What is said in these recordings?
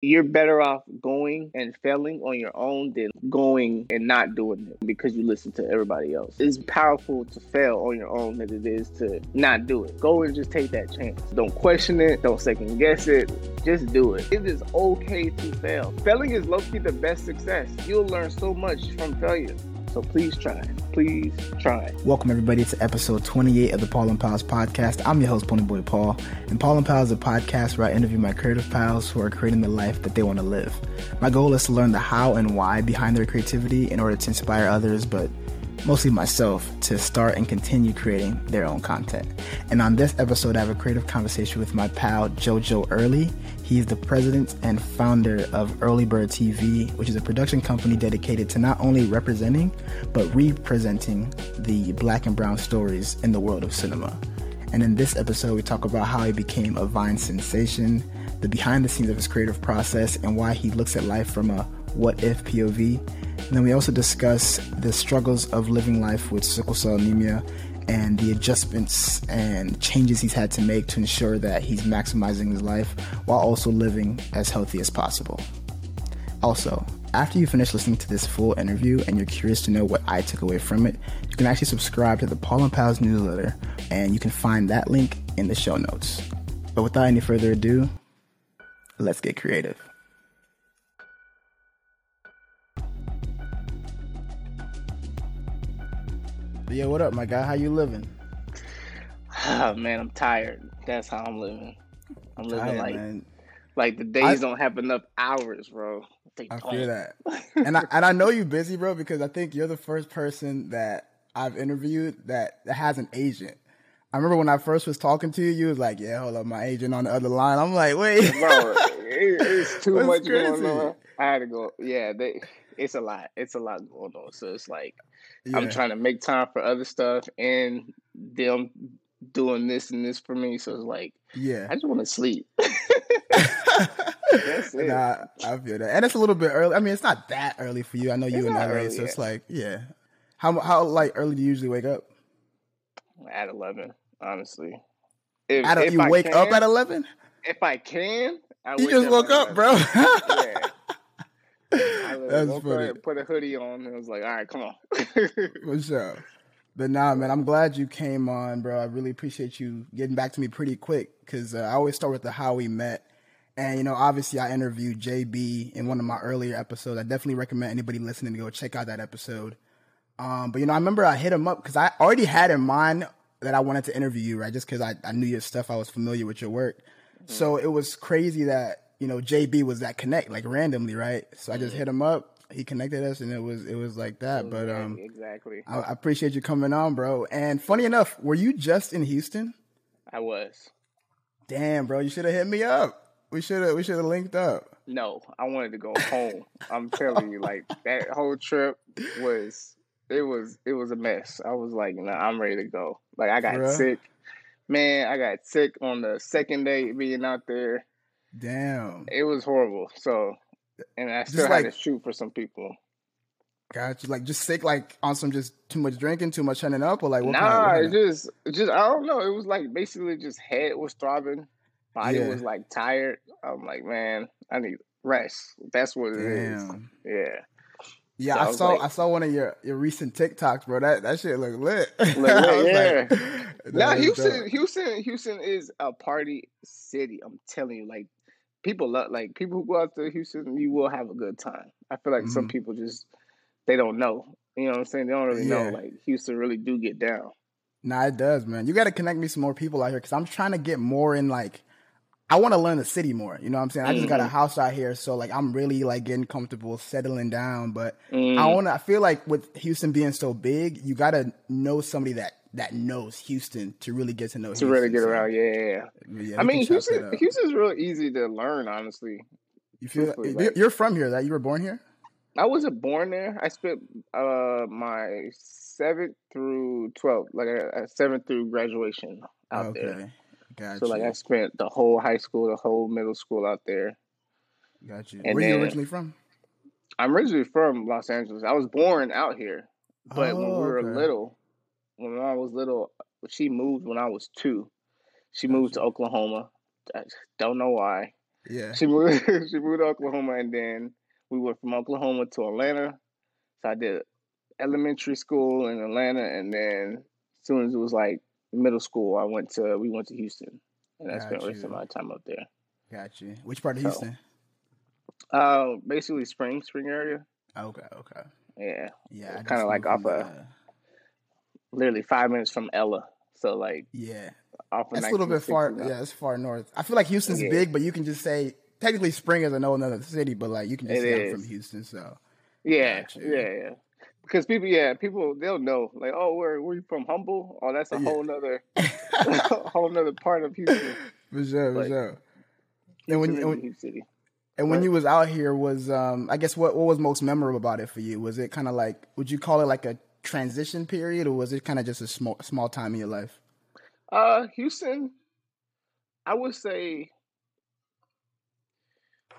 you're better off going and failing on your own than going and not doing it because you listen to everybody else. It's powerful to fail on your own than it is to not do it. Go and just take that chance. Don't question it. Don't second guess it. Just do it. It is okay to fail. Failing is low key the best success. You'll learn so much from failure. So please try. Please try. Welcome everybody to episode 28 of the Paul and Pals podcast. I'm your host, Ponyboy Paul, and Paul and Pals is a podcast where I interview my creative pals who are creating the life that they want to live. My goal is to learn the how and why behind their creativity in order to inspire others, but mostly myself, to start and continue creating their own content. And on this episode, I have a creative conversation with my pal Jojo Early. He's the president and founder of Early Bird TV, which is a production company dedicated to not only representing, but representing the black and brown stories in the world of cinema. And in this episode, we talk about how he became a Vine sensation, the behind the scenes of his creative process, and why he looks at life from a what if POV. And then we also discuss the struggles of living life with sickle cell anemia and the adjustments and changes he's had to make to ensure that he's maximizing his life while also living as healthy as possible. Also, after you finish listening to this full interview and you're curious to know what I took away from it, you can actually subscribe to the Paul and Pals newsletter, and you can find that link in the show notes. But without any further ado, let's get creative. Yo, what up, my guy? How you living? Oh man, I'm tired. That's how I'm living. I'm living tired, like man. like the days I, don't have enough hours, bro. They I don't. feel that, and I and I know you're busy, bro, because I think you're the first person that I've interviewed that, that has an agent. I remember when I first was talking to you, you was like, "Yeah, hold up, my agent on the other line." I'm like, "Wait, bro, it, it's too much crazy? going on." I had to go. Yeah, they, it's a lot. It's a lot going on. So it's like yeah. I'm trying to make time for other stuff and them doing this and this for me. So it's like, yeah, I just want to sleep. That's it. Nah, I feel that, and it's a little bit early. I mean, it's not that early for you. I know you in LA, so it's like, yeah. How how like early do you usually wake up? At eleven, honestly. If, at a, you I wake can, up at eleven? If I can, I you just woke up, bro. yeah. That's funny. put a hoodie on and was like, all right, come on. For sure. But nah, man, I'm glad you came on, bro. I really appreciate you getting back to me pretty quick because uh, I always start with the how we met. And, you know, obviously I interviewed JB in one of my earlier episodes. I definitely recommend anybody listening to go check out that episode. Um, but, you know, I remember I hit him up because I already had in mind that I wanted to interview you, right? Just because I, I knew your stuff. I was familiar with your work. Mm-hmm. So it was crazy that you know, JB was that connect like randomly, right? So I just mm-hmm. hit him up. He connected us, and it was it was like that. Was but um, exactly. I, I, appreciate you coming on, bro. And funny enough, were you just in Houston? I was. Damn, bro, you should have hit me up. We should have we should have linked up. No, I wanted to go home. I'm telling you, like that whole trip was it was it was a mess. I was like, nah, I'm ready to go. Like I got Bruh. sick. Man, I got sick on the second day being out there. Damn. It was horrible. So, and I still just had like, to shoot for some people. Got you. Like just sick, like on some just too much drinking, too much turning up, or like what nah, kind of, it just, just I don't know. It was like basically just head was throbbing, body yeah. was like tired. I'm like, man, I need rest. That's what it Damn. is. Yeah. Yeah, so I, I saw like, I saw one of your, your recent TikToks, bro. That that shit look lit. Look lit yeah. Like, now Houston, dope. Houston, Houston is a party city. I'm telling you, like people love like people who go out to Houston, you will have a good time. I feel like mm-hmm. some people just they don't know. You know what I'm saying? They don't really yeah. know. Like Houston really do get down. Nah, it does, man. You got to connect me some more people out here because I'm trying to get more in like. I want to learn the city more. You know what I'm saying? I just got a mm-hmm. house out here, so like I'm really like getting comfortable, settling down. But mm. I want to. I feel like with Houston being so big, you got to know somebody that that knows Houston to really get to know. To Houston, really get so. around, yeah, yeah. I mean, Houston, Houston's real easy to learn. Honestly, you feel like, you're from here. That you were born here. I wasn't born there. I spent uh, my seventh through twelfth, like a, seventh through graduation out okay. there. Gotcha. So like I spent the whole high school, the whole middle school out there. Got you. And Where are you originally from? I'm originally from Los Angeles. I was born out here, but oh, when we oh, were okay. little, when I was little, she moved when I was two. She moved to Oklahoma. I don't know why. Yeah. She moved. she moved to Oklahoma, and then we went from Oklahoma to Atlanta. So I did elementary school in Atlanta, and then as soon as it was like middle school, I went to we went to Houston, and I spent the rest of my time up there. Got you. Which part of so, Houston? Uh, basically Spring, Spring area. Okay, okay. Yeah, yeah. Kind of like off a of literally five minutes from Ella. So like, yeah, off of a little bit far. Yeah, it's far north. I feel like Houston's yeah. big, but you can just say technically Spring is a whole another city, but like you can just it say is. I'm from Houston. So yeah, yeah, yeah. Because people, yeah, people they'll know like, oh, where where you from? Humble? Oh, that's a yeah. whole nother, whole nother part of Houston. For sure, for sure. And when, and when, city. And when you was out here, was um, I guess what what was most memorable about it for you? Was it kind of like, would you call it like a transition period, or was it kind of just a small small time in your life? Uh, Houston, I would say,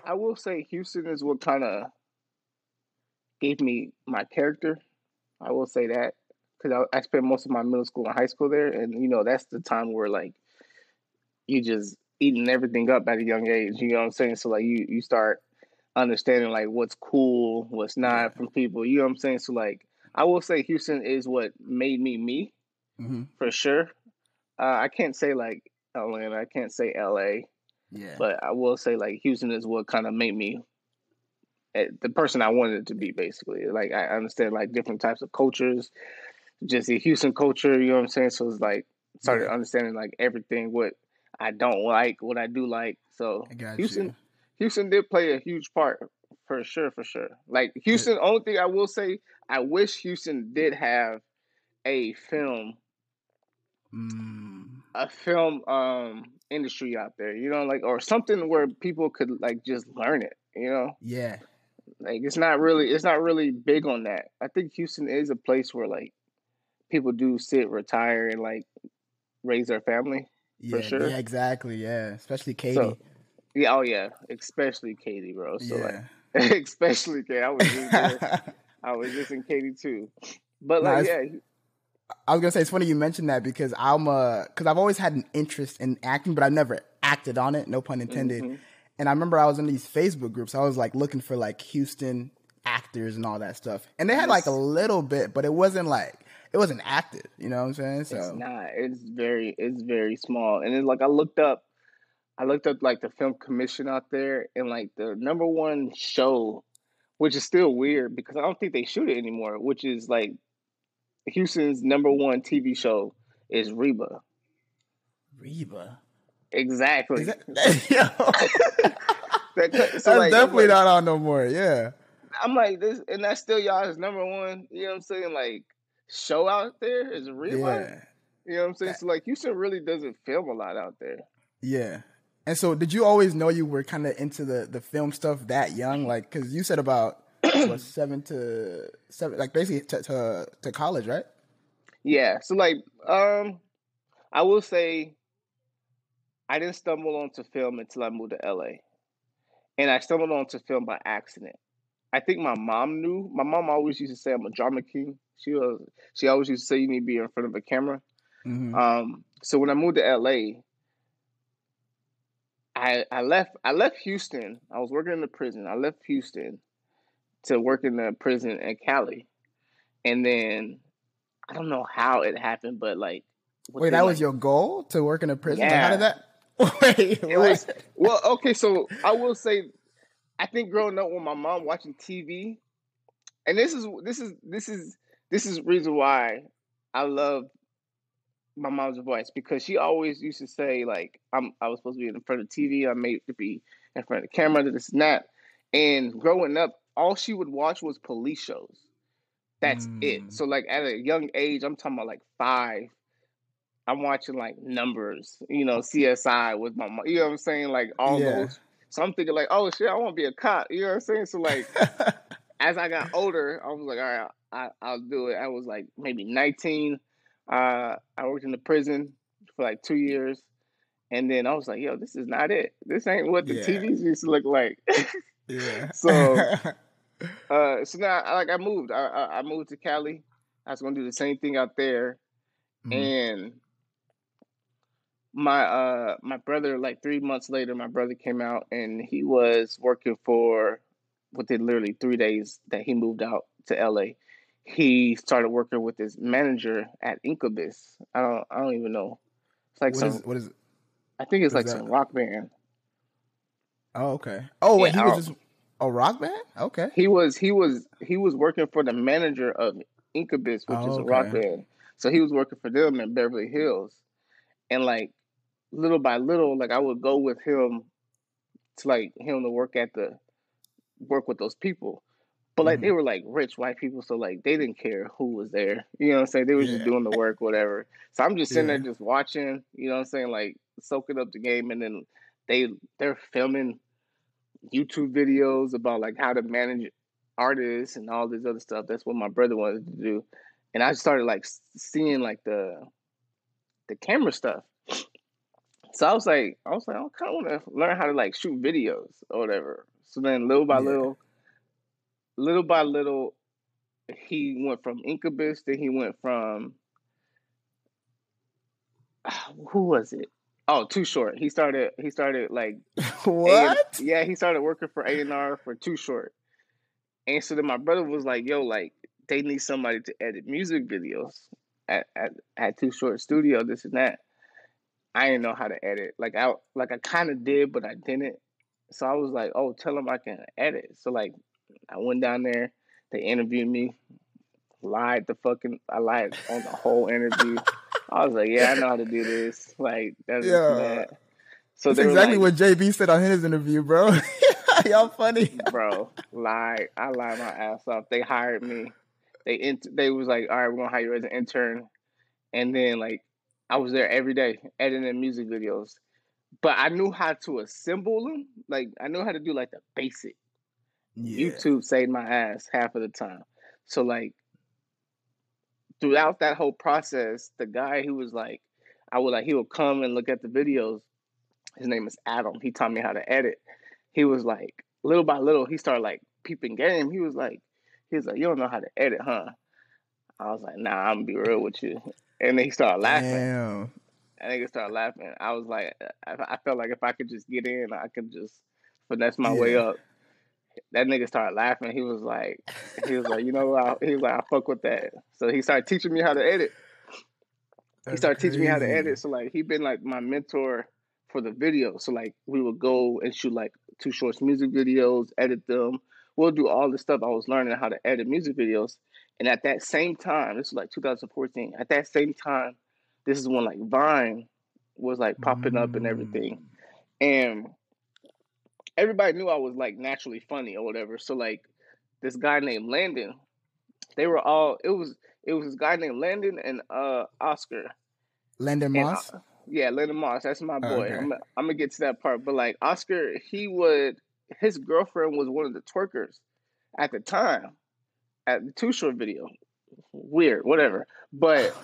I will say Houston is what kind of gave me my character. I will say that because I, I spent most of my middle school and high school there, and you know that's the time where like you just eating everything up at a young age. You know what I'm saying? So like you you start understanding like what's cool, what's not from people. You know what I'm saying? So like I will say Houston is what made me me mm-hmm. for sure. Uh, I can't say like Atlanta. I can't say L.A. Yeah. But I will say like Houston is what kind of made me eh, the person I wanted to be. Basically, like I understand like different types of cultures, just the Houston culture. You know what I'm saying? So it's like started yeah. understanding like everything what I don't like, what I do like. So Houston, you. Houston did play a huge part for sure, for sure. Like Houston, only thing I will say, I wish Houston did have a film mm. a film um industry out there, you know, like or something where people could like just learn it, you know? Yeah. Like it's not really it's not really big on that. I think Houston is a place where like people do sit, retire and like raise their family. Yeah, sure. yeah, exactly. Yeah. Especially Katy. So, yeah, oh yeah. Especially Katy, bro. So yeah. like especially Katy. I was just I was just in Katy too. But like yeah, I was gonna say it's funny you mentioned that because I'm a because I've always had an interest in acting, but I've never acted on it. No pun intended. Mm-hmm. And I remember I was in these Facebook groups. I was like looking for like Houston actors and all that stuff, and they had like a little bit, but it wasn't like it wasn't active. You know what I'm saying? So it's not. It's very it's very small, and then like I looked up. I looked up like the film commission out there, and like the number one show, which is still weird because I don't think they shoot it anymore. Which is like Houston's number one TV show is Reba. Reba. Exactly. That, that, so that's like, definitely like, not on no more. Yeah. I'm like this, and that's still y'all's number one. You know what I'm saying? Like show out there is Reba. Yeah. You know what I'm saying? So like Houston really doesn't film a lot out there. Yeah. And so, did you always know you were kind of into the the film stuff that young? Like, because you said about what, seven to seven, like basically to, to to college, right? Yeah. So like, um, I will say, I didn't stumble onto film until I moved to LA, and I stumbled onto film by accident. I think my mom knew. My mom always used to say I'm a drama king. She was. She always used to say you need to be in front of a camera. Mm-hmm. Um. So when I moved to LA, I I left. I left Houston. I was working in the prison. I left Houston to work in the prison in Cali, and then I don't know how it happened, but like wait, that like, was your goal to work in a prison? Yeah. How did that? Wait, it was well. Okay, so I will say, I think growing up with my mom watching TV, and this is this is this is this is reason why I love my mom's voice because she always used to say like I'm I was supposed to be in front of TV. I'm made to be in front of the camera. This and that. And growing up, all she would watch was police shows. That's mm. it. So like at a young age, I'm talking about like five. I'm watching like numbers, you know, CSI with my mom. You know what I'm saying? Like all yeah. those. So I'm thinking like, oh shit, I want to be a cop. You know what I'm saying? So like, as I got older, I was like, all right, I, I'll do it. I was like maybe 19. Uh, I worked in the prison for like two years, and then I was like, yo, this is not it. This ain't what the yeah. TVs used to look like. yeah. So uh, so now, like, I moved. I, I, I moved to Cali. I was gonna do the same thing out there, mm-hmm. and my uh my brother like three months later my brother came out and he was working for within literally three days that he moved out to la he started working with his manager at incubus i don't i don't even know it's like What some is what is it? i think it's what like some rock band Oh, okay. Oh, wait, Yeah, he was just a rock band? Okay. he was he was he was working for the manager of incubus which Oh, is a rock band so he was working for them in beverly hills and like little by little like i would go with him to like him to work at the work with those people but like Mhm. they were like rich white people so like they didn't care who was there you know what i'm saying they were just doing the work whatever so i'm just sitting Yeah. there just watching you know what i'm saying like soaking up the game and then they they're filming youtube videos about like how to manage artists and all this other stuff that's what my brother wanted to do and i started like seeing like the the camera stuff so I was like, I was like, I kind of want to learn how to like shoot videos or whatever. So then, little by Yeah. little, little by little, he went from Incubus. Then he went from who was it? Oh, Too Short. He started. He started like what? yeah, he started working for A and R for Too Short. And so then my brother was like, "Yo, like they need somebody to edit music videos at at, at Too Short Studio, this and that." I didn't know how to edit. Like I like I kind of did, but I didn't. So I was like, "Oh, tell them I can edit." So like, I went down there. They interviewed me. Lied the fucking. I lied on the whole interview. I was like, "Yeah, I know how to do this." Like that's Yeah. that. So That's exactly like, what JB said on his interview, bro. Y'all funny. bro, lie. I lied my ass off. They hired me. They they was like, all right, we're gonna hire you as an intern, and then like I was there every day editing music videos, but I knew how to assemble them. Like I knew how to do like the basic. Yeah. YouTube saved my ass half of the time. So like throughout that whole process, the guy who was like, I would like he would come and look at the videos. His name is Adam. He taught me how to edit. He was like, little by little, he started like peeping game. He was like, he was like, you don't know how to edit, huh? I was like, nah, I'm gonna be real with you. And then he started laughing. Damn. And nigga started laughing. I was like, I, I felt like if I could just get in, I could just finesse my way up. That nigga started laughing. He was like, he was like, you know what? He was like, I fuck with that. So he started teaching me how to edit. he That's started teaching me how to edit. So like, he been like my mentor for the video. So like, we would go and shoot like Too Short's music videos, edit them. We'll do all the stuff. I was learning how to edit music videos. And at that same time, this was like 2014. At that same time, this is when like Vine was like popping up and mm. everything. And everybody knew I was like naturally funny or whatever. So like this guy named Landon, they were all it was it was this guy named Landon and uh Oscar. Landon And, Moss. uh, yeah, Landon Moss, that's my boy. Okay. I'm, I'm gonna get to that part. But like Oscar, he would his girlfriend was one of the twerkers at the time at the Too Short video. Weird, whatever. But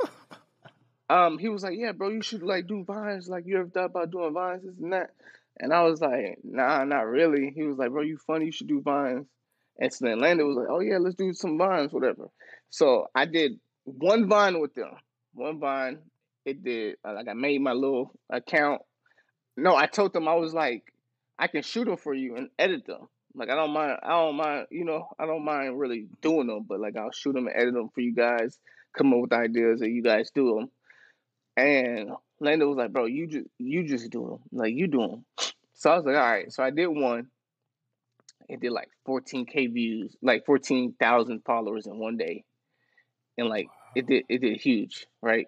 um, he was like, "Yeah, bro, you should like do vines. Like, you ever thought about doing vines, this and that?" And I was like, "Nah, not really." He was like, "Bro, you funny. You should do vines." And so then Landon was like, "Oh yeah, let's do some vines, whatever." So I did one vine with them. One vine. It did uh, like I made my little account. No, I told them I was like, I can shoot them for you and edit them. Like I don't mind. I don't mind. You know, I don't mind really doing them, but like I'll shoot them and edit them for you guys. Come up with ideas and you guys do them. And Landon was like, "Bro, you just you just do them. Like you do them." So I was like, "All right." So I did one. It did like 14k views, like 14,000 followers in one day, and like it did it did huge, right?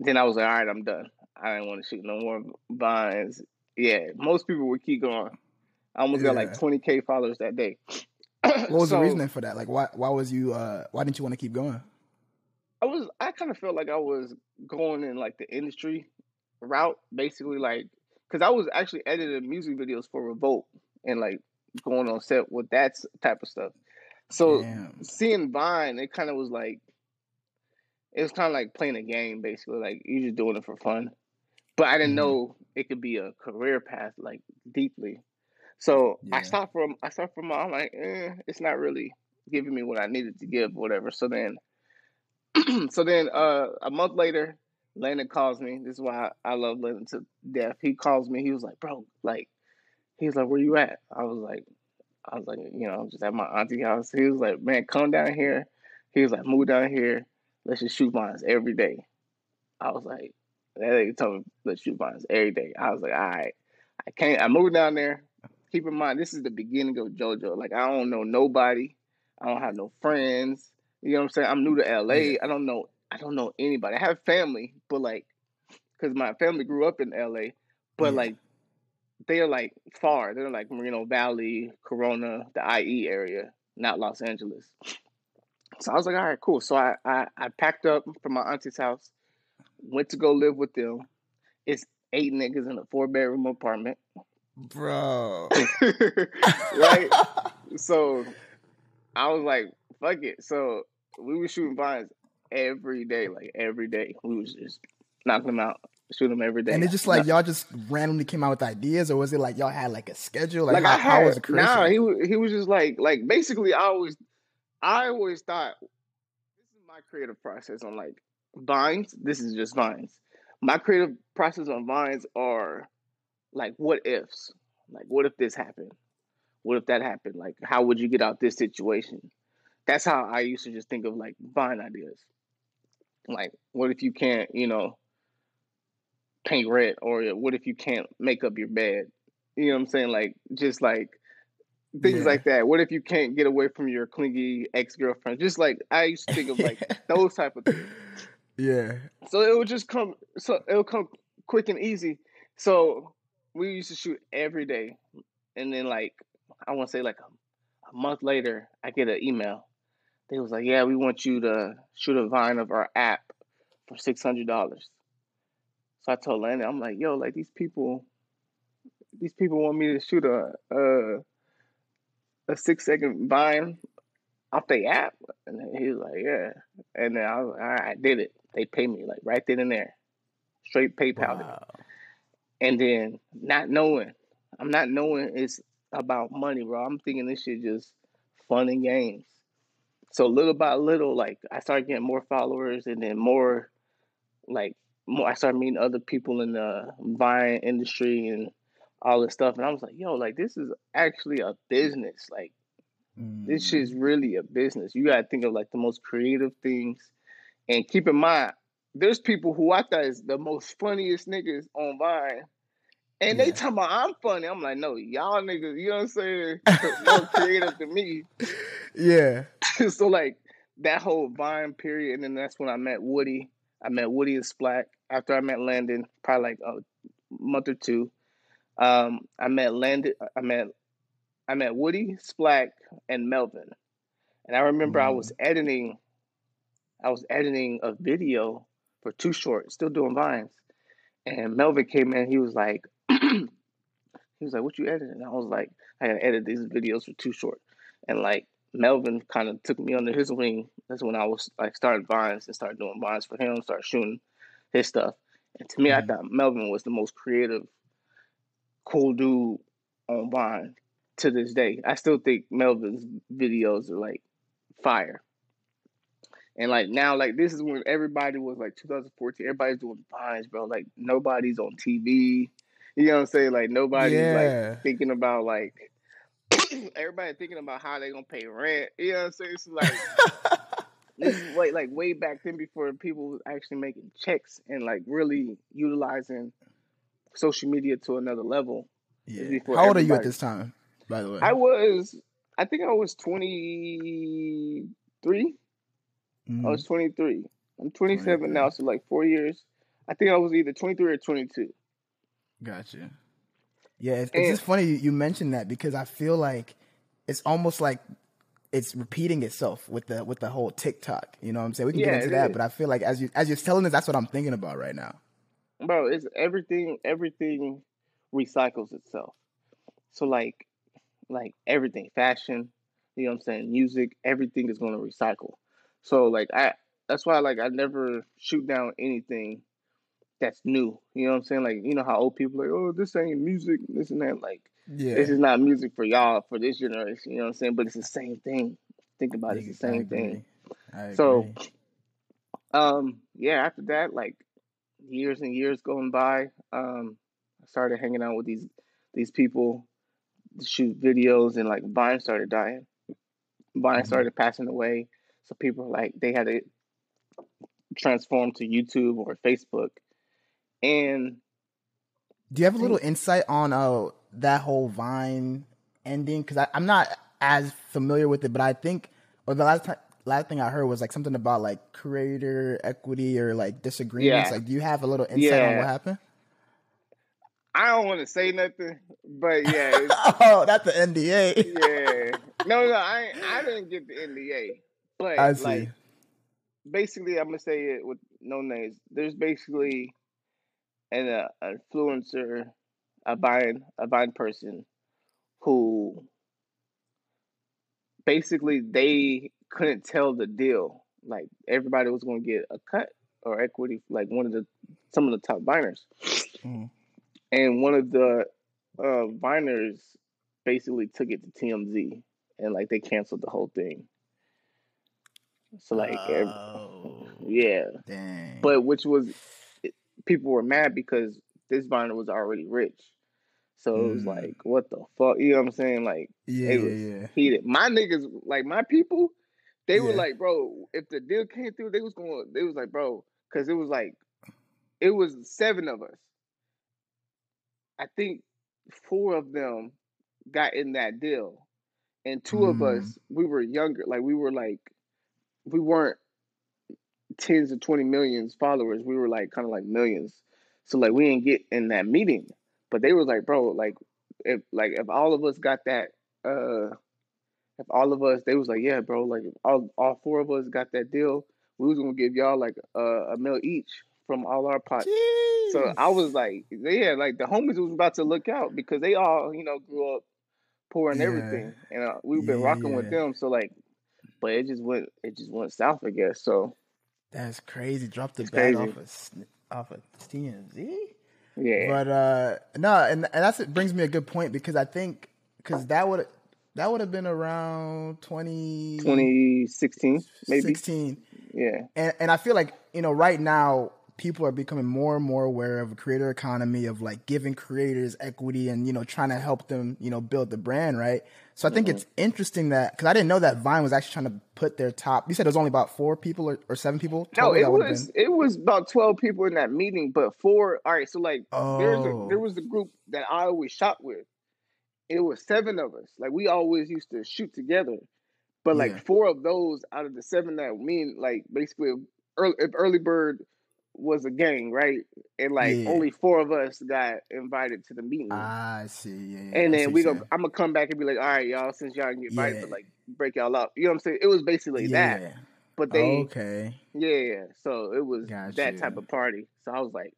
Then I was like, "All right, I'm done. I didn't want to shoot no more vines." Yeah, most people would keep going. I almost got like 20k followers that day. What was So, the reasoning for that? Like, why? Why was you? uh Why didn't you want to keep going? I was I kind of felt like I was going in like the industry route, basically like because I was actually editing music videos for Revolt and like going on set with that type of stuff. So Damn. seeing Vine, it kind of was like it was kind of like playing a game, basically. Like you're just doing it for fun, but I didn't Mhm. know it could be a career path like deeply. So I stopped from I stopped from I'm like, eh, it's not really giving me what I needed to give, whatever. So then, so then uh, a month later, Landon calls me. This is why I, love Landon to death. He calls me. He was like, bro, like, he was like, where you at? I was like, I was like, you know, I'm just at my auntie house. He was like, man, come down here. He was like, move down here. Let's just shoot vines every day. I was like, that nigga told me let's shoot vines every day. I was like, all right. I can't. I moved down there. Keep in mind, this is the beginning of JoJo. Like, I don't know nobody. I don't have no friends. You know what I'm saying? I'm new to LA. Yeah. I don't know. I don't know anybody. I have family, but like, because my family grew up in LA, but yeah. like, they are like far. They're like Moreno Valley, Corona, the IE area, not Los Angeles. So I was like, all right, cool. So I, I, I packed up from my auntie's house, went to go live with them. It's eight niggas in a four bedroom apartment. Bro. right? so I was like, fuck it. So we were shooting vines every day, like every day. We was just knocking them out, shoot them every day. And it's just like y'all just randomly came out with ideas, or was it like y'all had like a schedule? Like, like how, I had, how was it? Nah, he he was just like like basically I always I always thought this is my creative process on like vines. This is just vines. My creative process on vines are like what ifs. Like what if this happened? What if that happened? Like how would you get out this situation? That's how I used to just think of like vine ideas. Like what if you can't, you know, paint red or what if you can't make up your bed? You know what I'm saying? Like just like things yeah. like that. What if you can't get away from your clingy ex girlfriend? Just like I used to think of like those type of things. Yeah. So it would just come. So it'll come quick and easy. So we used to shoot every day, and then like I want to say like a, a month later, I get an email. They was like, "Yeah, we want you to shoot a vine of our app for six hundred dollars." So I told Landon, I'm like, "Yo, like these people, these people want me to shoot a a, a six second vine off the app," and he was like, "Yeah," and then I was like, "All right, I did it." They pay me like right then and there, straight PayPal. Wow. And then not knowing, I'm not knowing it's about money, bro. I'm thinking this shit just fun and games. So little by little, like I started getting more followers, and then more, like more. I started meeting other people in the Vine industry and all this stuff, and I was like, yo, like this is actually a business. Like mm. this is really a business. You gotta think of like the most creative things and keep in mind, there's people who I thought is the most funniest niggas on Vine. And yeah. they talking about I'm funny. I'm like, no, y'all niggas, you know what I'm saying? More creative than me. Yeah. so like that whole Vine period, and then that's when I met Woody. I met Woody and Splack. After I met Landon, probably like a month or two. Um, I met Landon. I met I met Woody, Splack, and Melvin. And I remember mm. I was editing I was editing a video for Too Short, still doing vines. And Melvin came in, he was like, he was like, What you editing? I was like, I gotta edit these videos for Too Short. And like Melvin kind of took me under his wing. That's when I was like started vines and started doing vines for him, started shooting his stuff. And to me, mm-hmm. I thought Melvin was the most creative, cool dude on Vine to this day. I still think Melvin's videos are like fire. And like now, like this is when everybody was like 2014. Everybody's doing vines, bro. Like nobody's on TV. You know what I'm saying? Like nobody's yeah. like thinking about like everybody thinking about how they gonna pay rent. You know what I'm saying? It's like this is way like way back then before people was actually making checks and like really utilizing social media to another level. Yeah. How old are you at this time? By the way, I was. I think I was 23. Mm-hmm. I was 23. I'm 27 now, so like four years. I think I was either 23 or 22. Gotcha. Yeah, it's, it's just funny you mentioned that because I feel like it's almost like it's repeating itself with the with the whole TikTok. You know what I'm saying? We can yeah, get into that, is. but I feel like as you as you're telling us, that's what I'm thinking about right now. Bro, it's everything. Everything recycles itself. So like, like everything, fashion. You know what I'm saying? Music, everything is going to recycle. So like I that's why like I never shoot down anything that's new. You know what I'm saying? Like you know how old people are like, oh, this ain't music, this and that. Like yeah. this is not music for y'all for this generation. You know what I'm saying? But it's the same thing. Think about it, it's the same thing. So, um, yeah. After that, like years and years going by, um, I started hanging out with these these people to shoot videos, and like Vine started dying. Vine mm-hmm. started passing away, so people like they had to transform to YouTube or Facebook. And do you have a little insight on uh that whole Vine ending? Because I'm not as familiar with it, but I think or the last time last thing I heard was like something about like creator equity or like disagreements. Yeah. Like, do you have a little insight yeah. on what happened? I don't want to say nothing, but yeah. oh, that's the NDA. yeah. No, no, I I didn't get the NDA, but I see. like basically, I'm gonna say it with no names. There's basically an uh, influencer, a Vine, a Vine person who basically they couldn't tell the deal. Like everybody was going to get a cut or equity, like one of the some of the top viners, mm. and one of the uh, viners basically took it to TMZ and like they canceled the whole thing. So like, oh, every, yeah, dang. but which was people were mad because this viner was already rich. So it was mm. like, what the fuck? You know what I'm saying? Like, yeah, it was yeah. heated. My niggas, like my people, they yeah. were like, bro, if the deal came through, they was going. They was like, bro, because it was like, it was seven of us. I think four of them got in that deal, and two mm. of us mm. we were younger. Like we were like, we weren't tens of twenty millions followers. We were like kind of like millions. So like we didn't get in that meeting, but they was like, bro, like if like if all of us got that uh if all of us, they was like, yeah, bro, like all all four of us got that deal, we was gonna give y'all like a, a meal each from all our pots. Jeez. So I was like, yeah, like the homies was about to look out because they all, you know, grew up poor and yeah. everything, and uh, we've been yeah, rocking yeah. with them. So like, but it just went, it just went south, I guess. So that's crazy. Dropped the bag off of off of TMZ. Yeah, but uh no, and and that's it brings me a good point because I think because that would that would have been around 20, 2016, maybe 16. Yeah, and and I feel like you know right now people are becoming more and more aware of a creator economy of like giving creators equity and you know trying to help them you know build the brand right so i think mm-hmm. it's interesting that because i didn't know that vine was actually trying to put their top you said it was only about four people or, or seven people no it was it was about 12 people in that meeting but four all right so like oh. there's a, there was a group that i always shot with it was seven of us. Like we always used to shoot together, but like yeah. four of those out of the seven that mean like basically early, if early bird was a gang, right? And like yeah. only four of us got invited to the meeting. I see. Yeah, yeah. And then we go. I'm gonna come back and be like, all right, y'all, since y'all get invited, but like break y'all up. You know what I'm saying? It was basically that. But they okay. Yeah, so it was gotcha. that type of party. So I was like,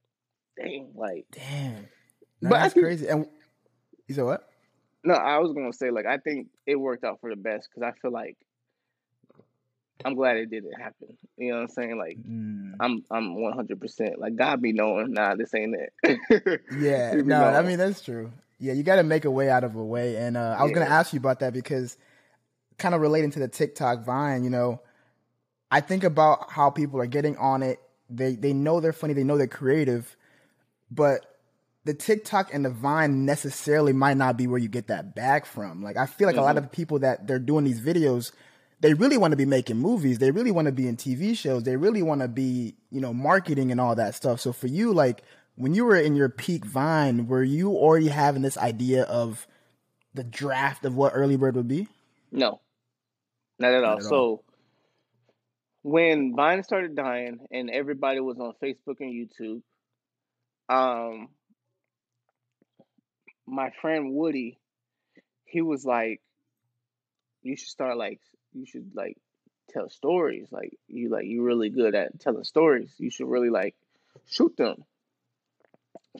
dang, like damn. No, but that's think, crazy. And you said what? No, I was gonna say like I think it worked out for the best because I feel like I'm glad it didn't happen. You know what I'm saying? Like mm. I'm I'm 100 percent like God be knowing. Nah, this ain't it. yeah, no, knowing. I mean that's true. Yeah, you got to make a way out of a way. And uh, I was yeah. gonna ask you about that because kind of relating to the TikTok Vine, you know, I think about how people are getting on it. They they know they're funny, they know they're creative, but the TikTok and the Vine necessarily might not be where you get that back from. Like I feel like mm-hmm. a lot mm-hmm. of people that they're doing these videos, they really want to be making movies. They really want to be in TV shows. They really want to be, you know, marketing and all that stuff. So for you, like when you were in your peak Vine, were you already having this idea of the draft of what Early Bird would be? No, not at not all. At so when Vine started dying and everybody was on Facebook and YouTube, um, my friend Woody, he was like, you should start like you should like tell stories. Like you like you really good at telling stories. You should really like shoot them.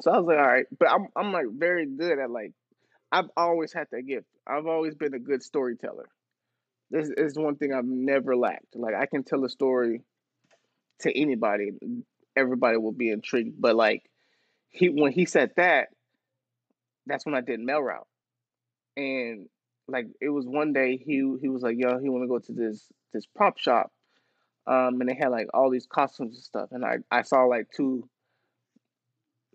So I was like, all right, but I'm I'm like very good at like I've always had that gift. I've always been a good storyteller. This is one thing I've never lacked. Like I can tell a story to anybody, everybody will be intrigued. But like he when he said that, that's when I did mail route. And like it was one day he he was like, yo, he wanna go to this this prop shop. Um, and they had like all these costumes and stuff. And I, I saw like two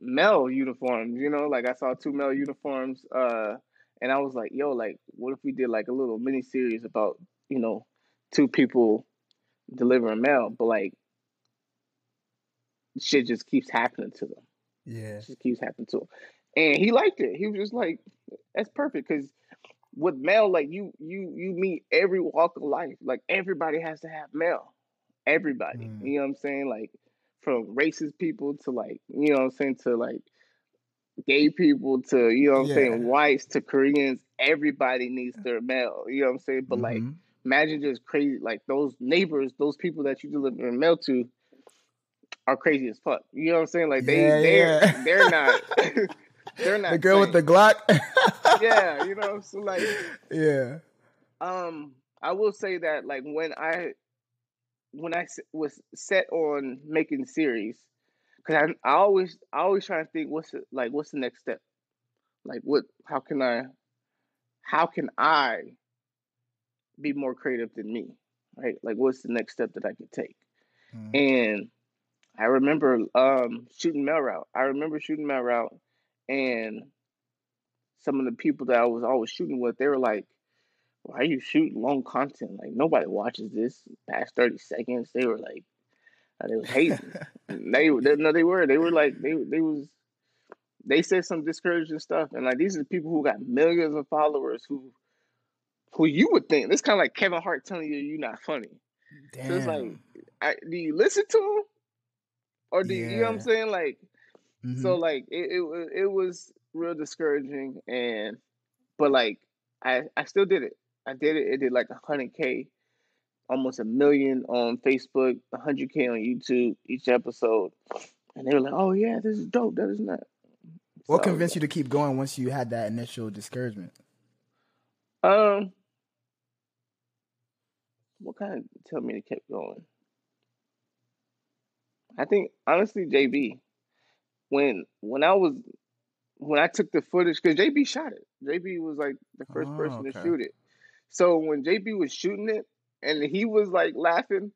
male uniforms. You know, like I saw two male uniforms, uh, and I was like, yo, like, what if we did like a little mini series about you know two people delivering mail, but like shit just keeps happening to them. Yeah, it just keeps happening to him, and he liked it. He was just like, that's perfect because with mail, like you you you meet every walk of life. Like everybody has to have mail. Everybody. Mm. You know what I'm saying? Like from racist people to like, you know what I'm saying, to like gay people to, you know what I'm yeah. saying, whites to Koreans, everybody needs their mail. You know what I'm saying? But mm-hmm. like imagine just crazy like those neighbors, those people that you deliver mail to are crazy as fuck. You know what I'm saying? Like they yeah, they're yeah. they're not they're not the girl with the Glock. yeah, you know, so like yeah. Um, I will say that like when I when I was set on making series, because I, I always I always try to think what's the, like what's the next step, like what how can I how can I be more creative than me, right? Like what's the next step that I could take, mm. and I remember um, shooting mail route. I remember shooting mail route, and some of the people that I was always shooting with, they were like, why are you shooting long content? Like nobody watches this past 30 seconds. They were like, they was hating. they, they, no, they were. They were like, they, they was, they said some discouraging stuff. And like, these are people who got millions of followers who, who you would think, this kind of like Kevin Hart telling you you're not funny. Damn. So it's like, I, do you listen to him? Or do yeah. you, you know what I'm saying? Like, mm-hmm. so like, it, it, it was real discouraging. And, but like, I, I still did it. I did it. It did like hundred k, almost a million on Facebook, hundred k on YouTube each episode, and they were like, "Oh yeah, this is dope. That is not." What so, convinced you to keep going once you had that initial discouragement? Um, what kind of tell me to keep going? I think honestly, JB, when when I was when I took the footage, because JB shot it. JB was like the first oh, person okay. to shoot it. So when JB was shooting it and he was like laughing,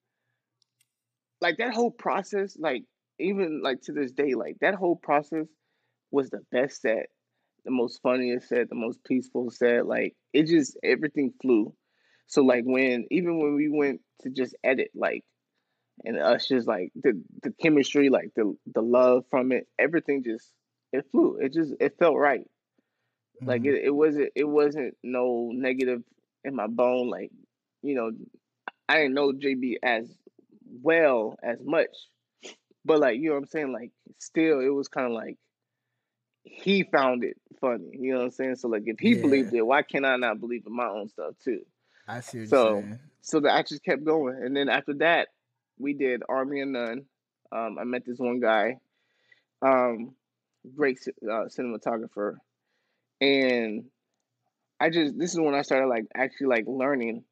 like that whole process, like even like to this day, like that whole process was the best set, the most funniest set, the most peaceful set. Like it just everything flew. So like when even when we went to just edit, like and us just like the the chemistry, like the the love from it, everything just it flew. It just it felt right. Mm-hmm. Like it, it wasn't it wasn't no negative in my bone. Like, you know, I didn't know JB as well as much, but like, you know what I'm saying? Like, still, it was kind of like he found it funny. You know what I'm saying? So like, if he yeah. believed it, why can I not believe in my own stuff too? I see. so, so I just kept going, and then after that, we did Army of None. Um, I met this one guy, um, great uh, cinematographer, and I just this is when I started like actually like learning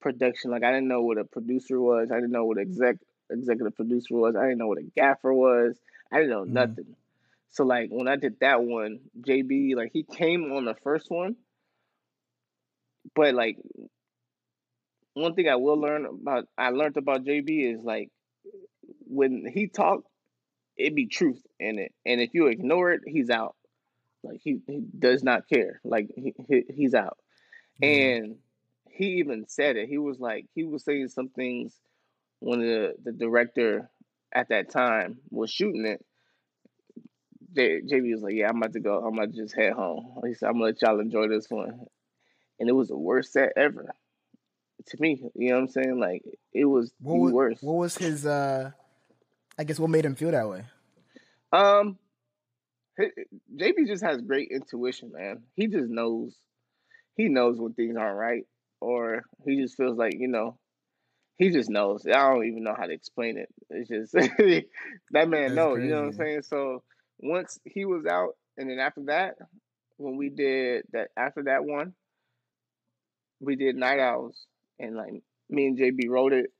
production. Like I didn't know what a producer was. I didn't know what exec executive producer was. I didn't know what a gaffer was. I didn't know mm-hmm. nothing. So like when I did that one, JB like he came on the first one, but like one thing I will learn about I learned about JB is like when he talked, it be truth in it, and if you ignore it, he's out. Like he, he does not care. Like he, he he's out. Mm-hmm. And he even said it. He was like he was saying some things when the the director at that time was shooting it. J, JB was like, "Yeah, I'm about to go. I'm about to just head home." He said, "I'm gonna let y'all enjoy this one," and it was the worst set ever to me. You know what I'm saying? Like it was what the was, worst. What was his? uh I guess what made him feel that way? Um, JB just has great intuition, man. He just knows. He knows when things aren't right, or he just feels like you know. He just knows. I don't even know how to explain it. It's just that man knows. You know what I'm saying? So once he was out, and then after that, when we did that, after that one, we did Night Owls, and like me and JB wrote it,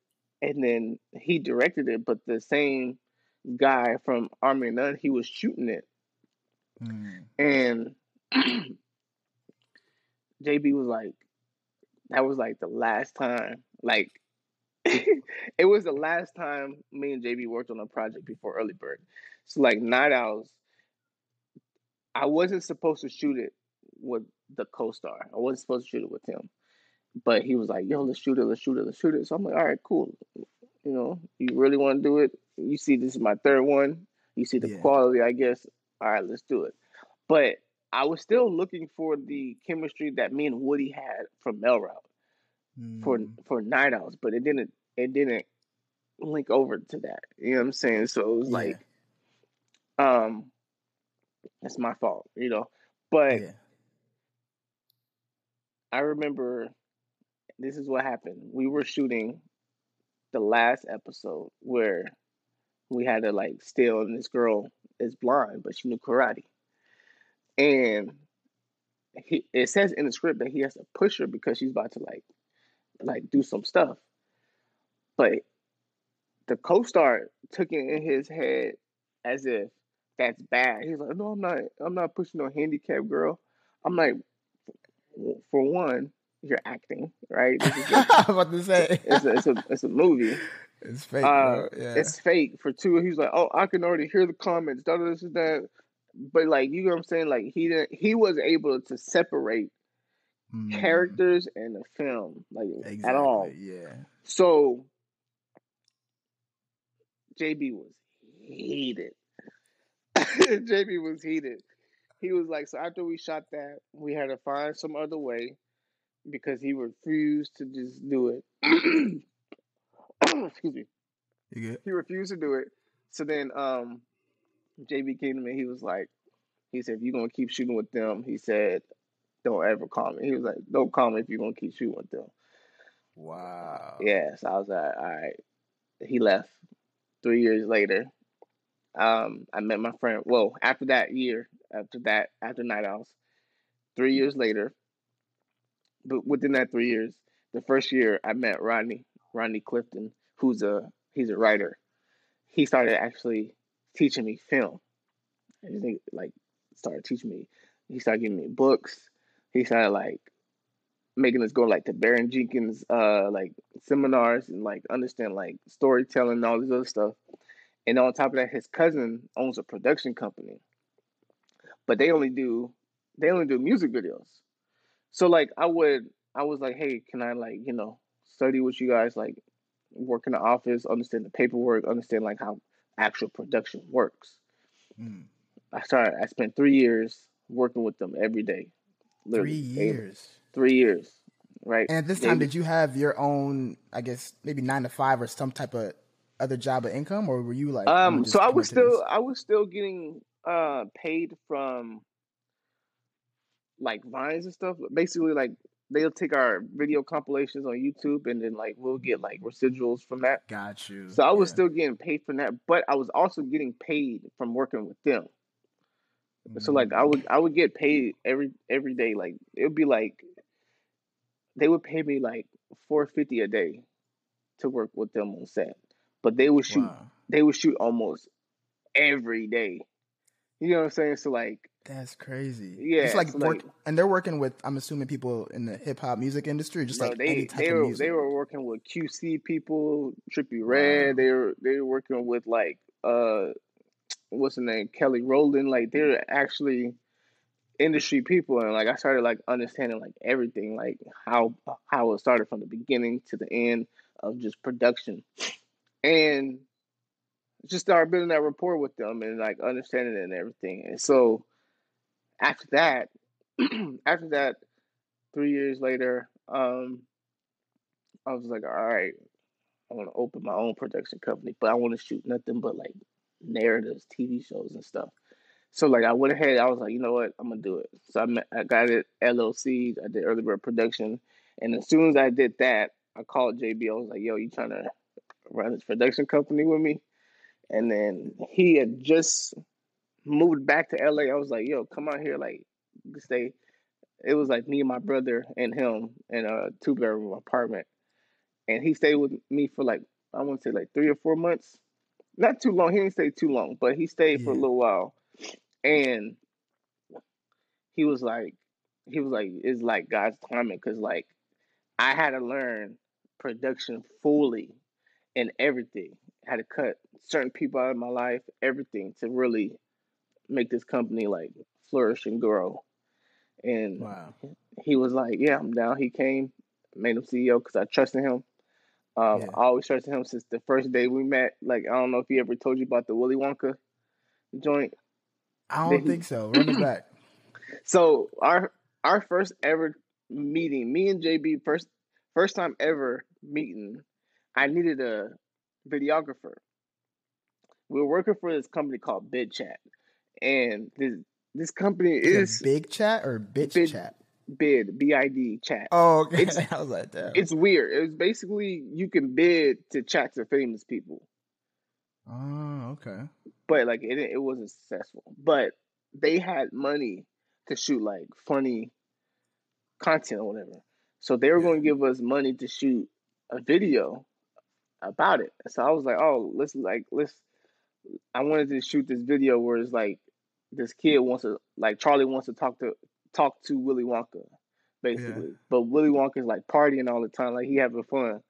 and then he directed it. But the same guy from Army None, he was shooting it Mm. And JB was like, that was like the last time, like, it was the last time me and JB worked on a project before Early Bird. So, like, Night Owls, I wasn't supposed to shoot it with the co-star. I wasn't supposed to shoot it with him, but he was like, "Yo, let's shoot it. Let's shoot it. Let's shoot it." So I'm like, "All right, cool. You know, you really want to do it? You see, this is my third one. You see the Yeah. quality, I guess. All right, let's do it." But I was still looking for the chemistry that me and Woody had from mail route for Mm, for Night Owls, but it didn't it didn't link over to that. You know what I'm saying? So it was yeah, like, um, that's my fault, you know. But yeah. I remember this is what happened. We were shooting the last episode where we had to like steal and this girl is blind, but she knew karate. And he, it says in the script that he has to push her because she's about to like like do some stuff. But the co-star took it in his head as if that's bad. He's like, "No, I'm not. I'm not pushing no handicapped girl." I'm like, for one, you're acting, right? This is a, I'm about to say it's a, it's a, it's a movie. it's fake, Uh. Yeah, It's fake. For two, he's like, "Oh, I can already hear the comments." Da, da, this and that. But like, you know what I'm saying? Like, he didn't. He was able to separate Mm, characters and the film, like exactly. at all. Yeah, So JB was heated. JB was heated. He was like, so after we shot that, we had to find some other way because he refused to just do it. Excuse me. you good? He refused to do it. So then um JB came to me, he was like, he said, if you're gonna keep shooting with them, he said, don't ever call me. He was like, don't call me if you're gonna keep shooting with them. Wow. Yeah, so I was like, all right. He left. Three years later, um, I met my friend. Well, after that year, after that, after Night Owls, three years later, but within that three years, the first year I met Rodney, Rodney Clifton, who's a he's a writer. He started actually teaching me film. Think like started teaching me. He started giving me books. He started like making us go like to Barry Jenkins uh like seminars and like understand like storytelling and all this other stuff. And on top of that, his cousin owns a production company. But they only do they only do music videos. So like I would I was like, hey, can I like, you know, study with you guys, like work in the office, understand the paperwork, understand like how actual production works. Mm. I started I spent three years working with them every day. Three years. Three years. Right. And at this time, did you have your own, I guess, maybe nine to five or some type of other job of income, or were you like? Um, so I was into this? still I was still getting uh paid from like vines and stuff. Basically, like they'll take our video compilations on YouTube, and then like we'll get like residuals from that. Got you. So I was yeah. still getting paid from that, but I was also getting paid from working with them. So like I Mm. would I would get paid every every day. Like it would be like they would pay me like four fifty a day to work with them on set, but they would shoot Wow. they would shoot almost every day. You know what I'm saying? So like, That's crazy. Yeah, it's like so, work, like- and they're working with. I'm assuming people in the hip hop music industry, just no, like they any type they of were music. they were working with QC people, Trippie Redd. They were they were working with like uh, what's the name, Kelly Rowland. Like they're actually industry people, and like I started like understanding like everything, like how how it started from the beginning to the end of just production, and just started building that rapport with them and like understanding it and everything. And so after that, after that, three years later, um, I was like, all right, I want to open my own production company, but I want to shoot nothing but like narratives, TV shows, and stuff. So like I went ahead, I was like, you know what, I'm gonna do it. So I met, I got it LLC, I did early bird production, and as soon as I did that, I called JB. I was like, yo, you trying to run this production company with me? And then he had just moved back to LA. I was like, yo, come out here, like stay. It was like me and my brother and him in a two bedroom apartment, and he stayed with me for like I want to say like three or four months. Not too long. He didn't stay too long, but he stayed for a little while, and he was like, he was like, it's like God's timing because like I had to learn production fully and everything. I had to cut certain people out of my life, everything to really make this company like flourish and grow. And Wow. he was like, "Yeah, I'm down." He came, made him CEO because I trusted him. Um, Yeah. I always trusted him since the first day we met. Like I don't know if he ever told you about the Willy Wonka joint. I don't he- think so. Run it back. So our our first ever meeting, me and JB first first time ever meeting, I needed a videographer. We were working for this company called BidChat, and this this company Is big chat or bitch Bid- chat? Bid B I D Chat. Oh, okay. It's- I was like, damn. It's weird. It was basically you can bid to chat to famous people, oh, okay. but like it it wasn't successful. But they had money to shoot like funny content or whatever. So they were Yeah. going to give us money to shoot a video about it. So I was like, oh, let's like let's. I wanted to shoot this video where it's like this kid wants to like Charlie wants to talk to talk to Willy Wonka, basically. But Willy Wonka's like partying all the time, like he having fun.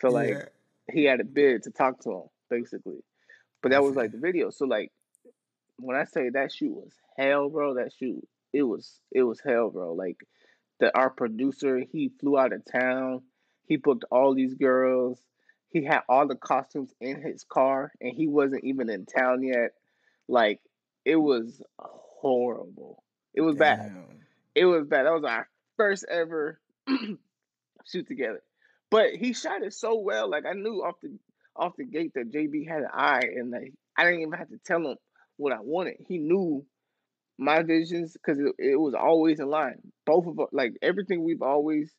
So like Yeah. he had a bid to talk to him, basically. But that was like the video. So like when I say that shoot was hell, bro, that shoot it was it was hell, bro. Like the our producer, he flew out of town. He booked all these girls. He had all the costumes in his car, and he wasn't even in town yet. Like it was horrible. It was bad. It was bad. That was our first ever shoot together. But he shot it so well. Like I knew off the off the gate that JB had an eye, and like I didn't even have to tell him what I wanted. He knew my visions because it, it was always in line. Both of us, like everything we've always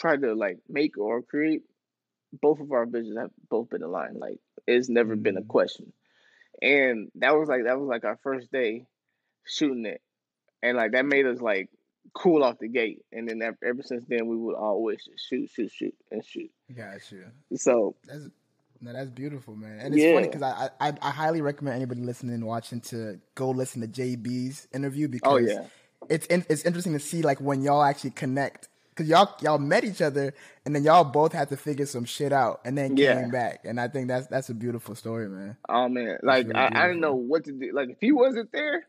tried to like make or create, both of our visions have both been in line. Like it's never been a Mhm. question. And that was like that was like our first day shooting it, and like that made us like cool off the gate. And then ever, ever since then, we would always shoot, shoot, shoot, and shoot. Got you. So That's no, that's beautiful, man. And it's funny because I, I I highly recommend anybody listening and watching to go listen to JB's interview oh, because oh yeah, it's in, it's interesting to see like when y'all actually connect because y'all y'all met each other and then y'all both had to figure some shit out and then Yeah. came back and I think that's that's a beautiful story, man. oh man, like really I, I didn't know what to do. Like if he wasn't there,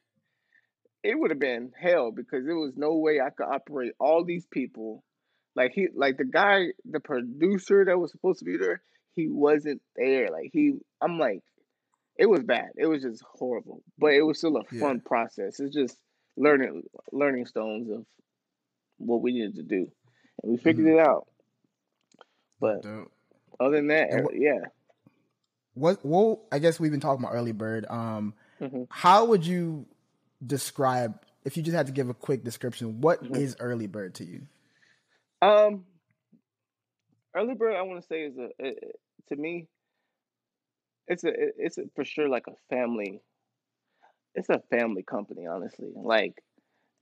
it would have been hell because there was no way I could operate all these people. Like he, like the guy, the producer that was supposed to be there, he wasn't there. Like he, I'm like, it was bad. It was just horrible, but it was still a Yeah. fun process. It's just learning, learning stones of what we needed to do, and we figured Mhm. it out. But other than that, what- yeah. What what I guess we've been talking about early bird. Um, Mhm. how would you describe if you just had to give a quick description? What is Mhm. early bird to you? Um, early bird, I want to say is a, a to me, it's a it's a, for sure like a family. It's a family company, honestly. Like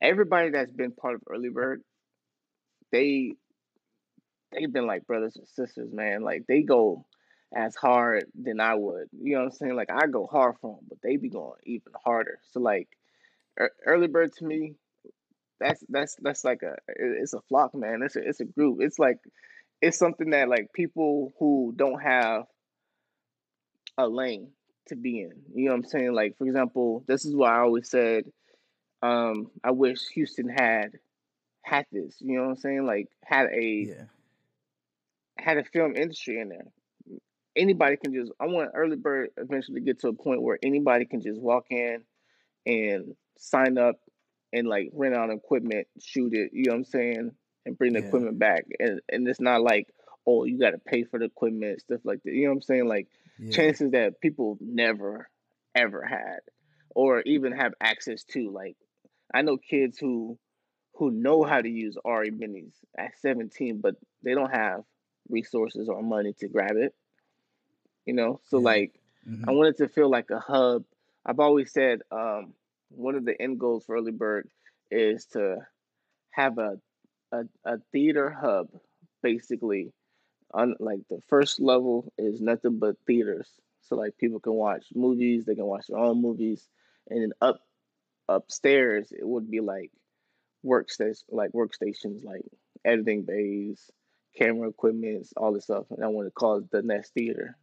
everybody that's been part of early bird, they they've been like brothers and sisters, man. Like they go as hard than I would. You know what I'm saying? Like I go hard for them, but they be going even harder. So like ear- early bird to me, that's that's that's like a it's a flock, man. It's a it's a group. It's like it's something that like people who don't have a lane to be in. You know what I'm saying? Like for example, this is why I always said, um, I wish Houston had had this. You know what I'm saying? Like had a Yeah. had a film industry in there. Anybody can just. I want early bird eventually to get to a point where anybody can just walk in and sign up and like rent out equipment, shoot it. You know what I'm saying? And bring the Yeah. equipment back. And and it's not like oh you got to pay for the equipment stuff like that. You know what I'm saying? Like Yeah. chances that people never ever had or even have access to. Like I know kids who who know how to use Arri minis at 17, but they don't have resources or money to grab it. You know, so Yeah. like Mhm. I wanted to feel like a hub. I've always said um, one of the end goals for Early Bird is to have a a, a theater hub, basically. On like the first level is nothing but theaters, so like people can watch movies, they can watch their own movies, and then up upstairs it would be like workstation, like workstations, like editing bays, camera equipment, all this stuff, and I want to call it the Nest Theater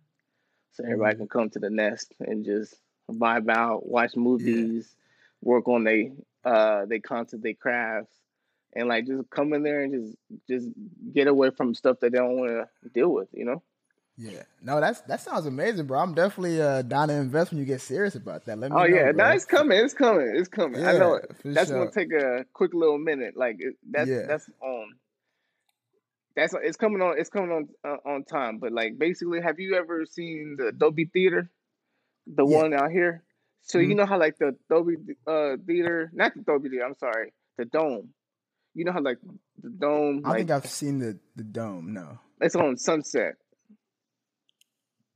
so everybody Mhm. can come to the nest and just vibe out, watch movies, work on they uh they content, they crafts, and like just come in there and just just get away from stuff that they don't want to deal with, you know. Yeah, no, that's that sounds amazing, bro. I'm definitely uh, down to invest when you get serious about that. Let me. Oh know, yeah, bro. no, it's coming, it's coming, it's coming. Yeah, I know it. That's sure. gonna take a quick little minute. Like that's Yeah. that's on. That's it's coming on. It's coming on uh, on time. But like basically, have you ever seen the Dolby Theater, the Yeah. one out here? So you Mhm. know how like the Dolby uh Theater, not the Dolby Theater. I'm sorry, the Dome. You know how like the Dome, I like think I've seen the the dome. No. it's on Sunset.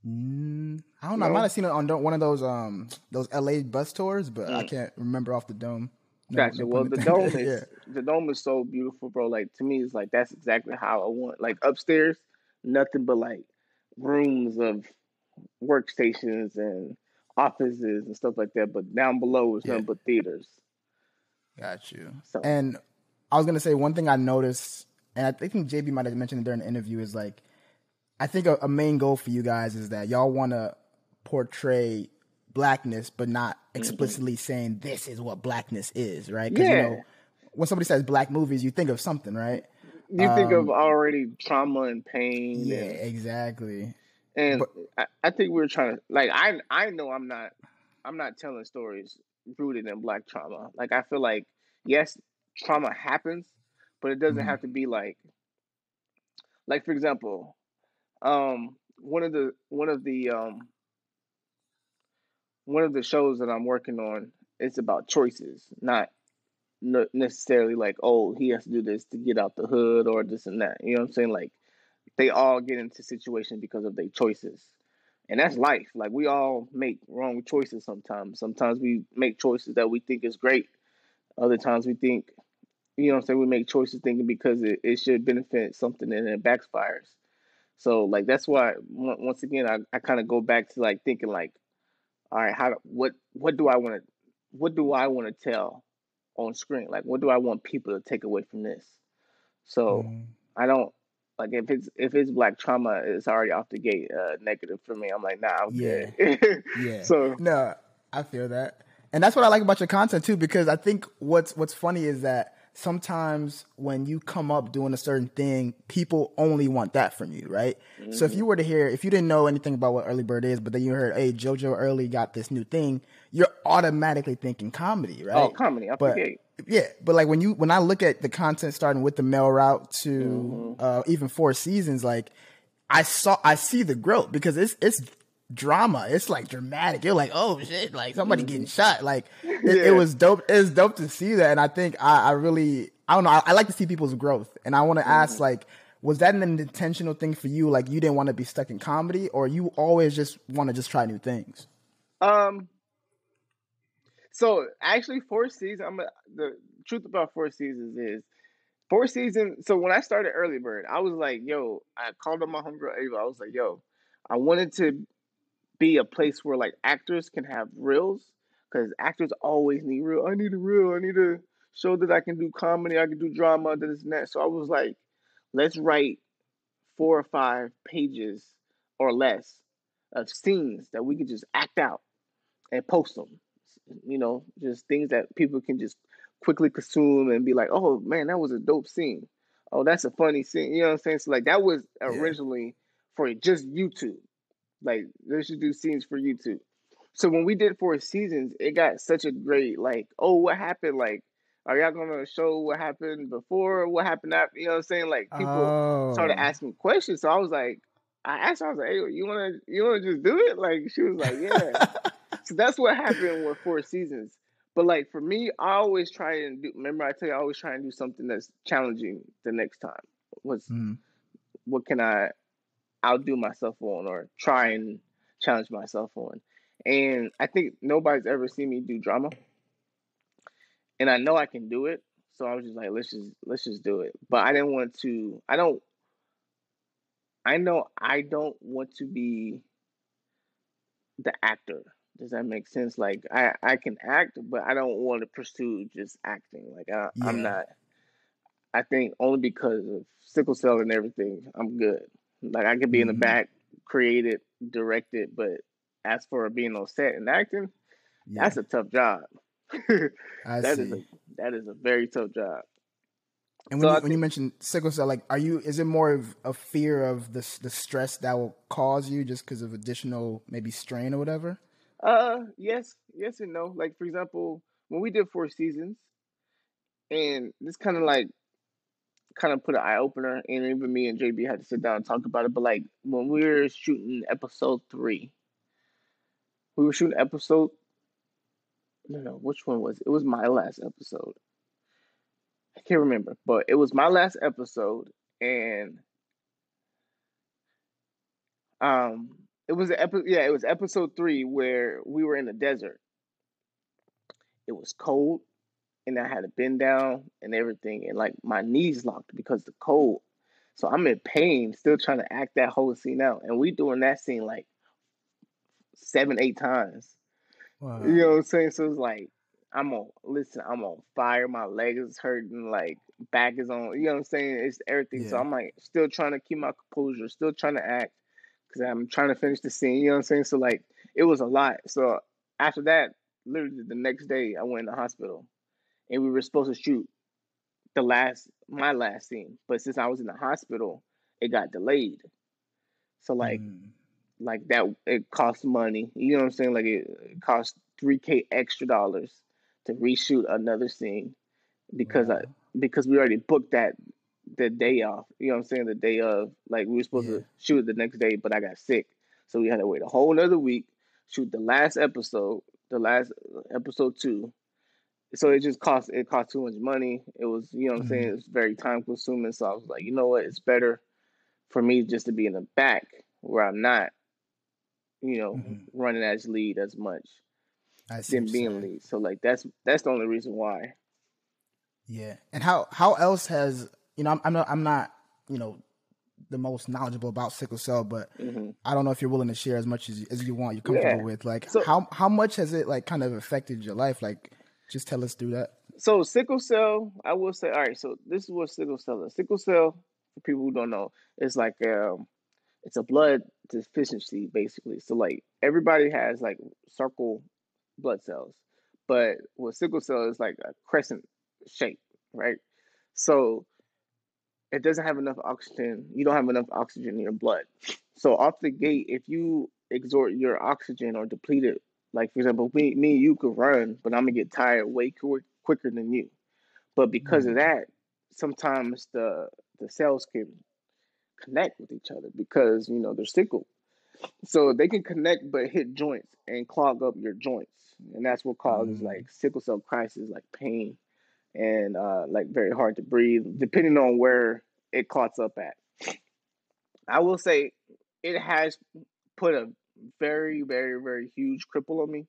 Mm, I don't know. I might have seen it on one of those um those LA bus tours, but I Mm. can't remember off the dome. No- Gotcha. no well, the dome is yeah. the dome is so beautiful, bro. Like to me, it's like that's exactly how I want. Like upstairs, nothing but like rooms of workstations and offices and stuff like that. But down below is Yeah. nothing but theaters. Got you. So And I was gonna say one thing I noticed, and I think JB might have mentioned it during the interview, is like I think a, a main goal for you guys is that y'all want to portray blackness, but not Mm-hmm. explicitly saying this is what blackness is, right? 'Cause, you Yeah. know, when somebody says black movies, you think of something, right? you think of um, already trauma and pain. Yeah, and- exactly. And But- I, I think we are trying to like I I know I'm not I'm not telling stories rooted in black trauma. Like I feel like yes, trauma happens, but it doesn't Mhm. have to be like like for example, um one of the one of the um one of the shows that I'm working on it's about choices, not necessarily like oh he has to do this to get out the hood or this and that. You know what I'm saying? Like they all get into situations because of their choices. And that's life. Like we all make wrong choices sometimes. Sometimes we make choices that we think is great. Other times we think, you know what I'm saying, we make choices thinking because it, it should benefit something and it backfires. So like that's why once again I, I kind of go back to like thinking like, all right, how what what do I want to what do I want to tell on screen? Like what do I want people to take away from this? So Mhm. I don't like if it's if it's black trauma, it's already off the gate uh, negative for me. I'm like, nah, I'm Yeah. good. Yeah. So No, I feel that. And that's what I like about your content too, because I think what's what's funny is that sometimes when you come up doing a certain thing, people only want that from you, right? So if you were to hear, if you didn't know anything about what Early Bird is, but then you heard, hey, JoJo Early got this new thing, you're automatically thinking comedy, right? oh, comedy off but yeah, but like when you when I look at the content starting with the mail route to uh, even four seasons, like I saw I see the growth because it's it's drama. It's like dramatic. You're like, oh shit, like somebody getting shot. Like it, Yeah. it was dope. It's dope to see that, and I think I, I really I don't know. I, I like to see people's growth, and I want to ask like. Was that an intentional thing for you? Like you didn't want to be stuck in comedy, or you always just want to just try new things? Um. So actually, four seasons. I'm a, the truth about four seasons is four seasons. So when I started Early Bird, I was like, yo, I called up my homegirl Ava. I was like, yo, I wanted to be a place where like actors can have reels because actors always need real. I need a reel. I need to show that I can do comedy. I can do drama. This and that. So I was like, let's write four or five pages or less of scenes that we could just act out and post them. You know, just things that people can just quickly consume and be like, "Oh man, that was a dope scene. Oh, that's a funny scene." You know what I'm saying? So like that was Yeah. originally for just YouTube. Like they should do scenes for YouTube. So when we did four seasons, it got such a great like, "Oh, what happened? Like, are y'all gonna show what happened before? What happened after?" You know what I'm saying? Like people oh. started asking questions. So I was like, I asked her, I was like, hey, you wanna you wanna just do it? Like she was like, Yeah. so that's what happened with four seasons. But like for me, I always try and do remember I tell you I always try and do something that's challenging the next time. What's Mhm. what can I outdo myself on or try and challenge myself on? And I think nobody's ever seen me do drama. And I know I can do it. So I was just like, let's just let's just do it. But I didn't want to I don't I know I don't want to be the actor. Does that make sense? Like I, I can act, but I don't want to pursue just acting. Like I, I'm not. I think only because of sickle cell and everything, I'm good. Like I could be in the Mhm. back, create it, direct it, but as for being on set and acting, Yeah. that's a tough job. I that see. is a that is a very tough job. and when so you, I when you mentioned sickle cell, like, are you? Is it more of a fear of the the stress that will cause you just because of additional maybe strain or whatever? Uh, yes, yes and no. Like for example, when we did Four Seasons, and this kind of like kind of put an eye opener, and even me and JB had to sit down and talk about it. But like when we were shooting episode three, we were shooting episode. No, no, which one was it? It was my last episode. I can't remember, but it was my last episode, and um, it was episode. yeah, it was episode three where we were in the desert. It was cold, and I had to bend down and everything, and like my knees locked because the cold. So I'm in pain, still trying to act that whole scene out, and we doing that scene like seven, eight times. Wow. You know what I'm saying? So it's like I'm on listen, I'm on fire, my leg is hurting, like back is on, you know what I'm saying? It's everything. So I'm like still trying to keep my composure, still trying to act because I'm trying to finish the scene, you know what I'm saying? So like it was a lot. So after that, literally the next day I went in the hospital and we were supposed to shoot the last my last scene. But since I was in the hospital, it got delayed. So like Mm. like that it costs money you know what i'm saying like it, it costs 3k extra dollars to reshoot another scene because i because we already booked that the day off you know what i'm saying the day of like we were supposed Yeah. to shoot the next day but i got sick so we had to wait a whole another week shoot the last episode the last episode two so it just cost it cost too much money it was you know what i'm saying Mhm. it's very time consuming so i was like you know what it's better for me just to be in the back where i'm not you know, Mhm. running as lead as much I than being saying. lead. So like that's that's the only reason why. Yeah. And how how else has you know I'm I'm not, I'm not you know the most knowledgeable about sickle cell, but hmm I don't know if you're willing to share as much as as you want. You're comfortable Yeah. with like So- how how much has it like kind of affected your life? Like just tell us through that. So sickle cell, I will say, all right. So this is what sickle cell is. Sickle cell, for people who don't know, is like um, it's a blood deficiency basically. So like everybody has like circle blood cells, but with sickle cell is like a crescent shape, right? So it doesn't have enough oxygen. You don't have enough oxygen in your blood. So off the gate, if you exhort your oxygen or deplete it, like for example, me, me and you could run, but I'm gonna get tired way quick, quicker than you. But because of Mhm. that, sometimes the the cells can connect with each other because you know they're sickle. So they can connect but hit joints and clog up your joints. And that's what causes Mm. like sickle cell crisis, like pain and uh, like very hard to breathe, depending on where it clots up at. I will say it has put a very, very, very huge cripple on me.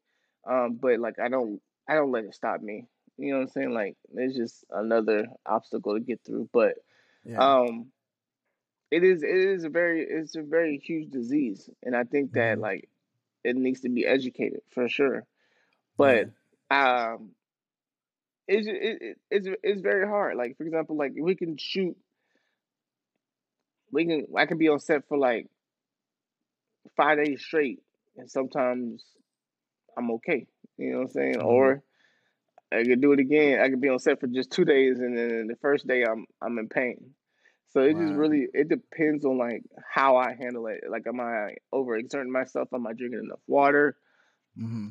Um, but like I don't I don't let it stop me. You know what I'm saying? Like it's just another obstacle to get through. But Yeah. um it is it is a very it's a very huge disease. And I think that Mhm. like it needs to be educated for sure. But um it's it, it, it's it's very hard. Like for example, like we can shoot, we can I can be on set for like five days straight, and sometimes I'm okay. You know what I'm saying? Mhm. Or I could do it again. I could be on set for just two days, and then the first day I'm I'm in pain. So it just really it depends on like how I handle it. Like, am I overexerting myself? Am I drinking enough water? hmm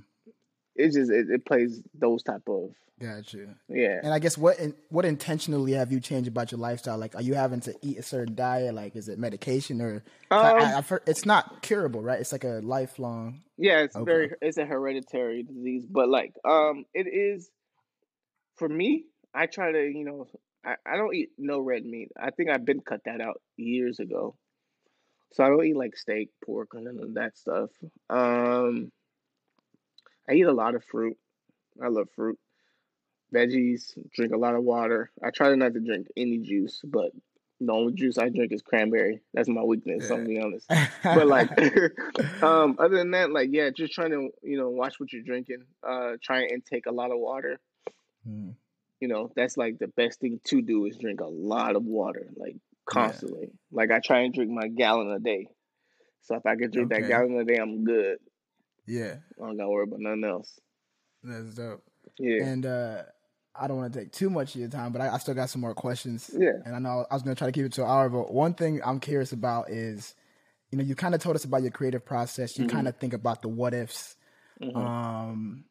It just it, it plays those type of Gotcha. yeah. And I guess what in, what intentionally have you changed about your lifestyle? Like, are you having to eat a certain diet? Like, is it medication or? Um, I, I've heard it's not curable, right? It's like a lifelong. Yeah, it's Okay. very it's a hereditary disease, but like um it is for me, I try to, you know, I, I don't eat no red meat. I think I've been cut that out years ago. So I don't eat like steak, pork, and none of that stuff. Um I eat a lot of fruit. I love fruit. Veggies, drink a lot of water. I try not to drink any juice, but the only juice I drink is cranberry. That's my weakness, I'm gonna be honest but like um other than that like yeah just trying to you know watch what you're drinking uh try and take a lot of water Mm. you know that's like the best thing to do is drink a lot of water like constantly like i try and drink my gallon a day so if i can drink that gallon a day i'm good yeah, i don't gotta worry about nothing else that's dope. Yeah. And uh, I don't want to take too much of your time, but I, I, still got some more questions. Yeah. And I know I was going to try to keep it to an hour, but one thing I'm curious about is, you know, you kind of told us about your creative process. You mm-hmm. kind of think about the what ifs. Mm-hmm. Um,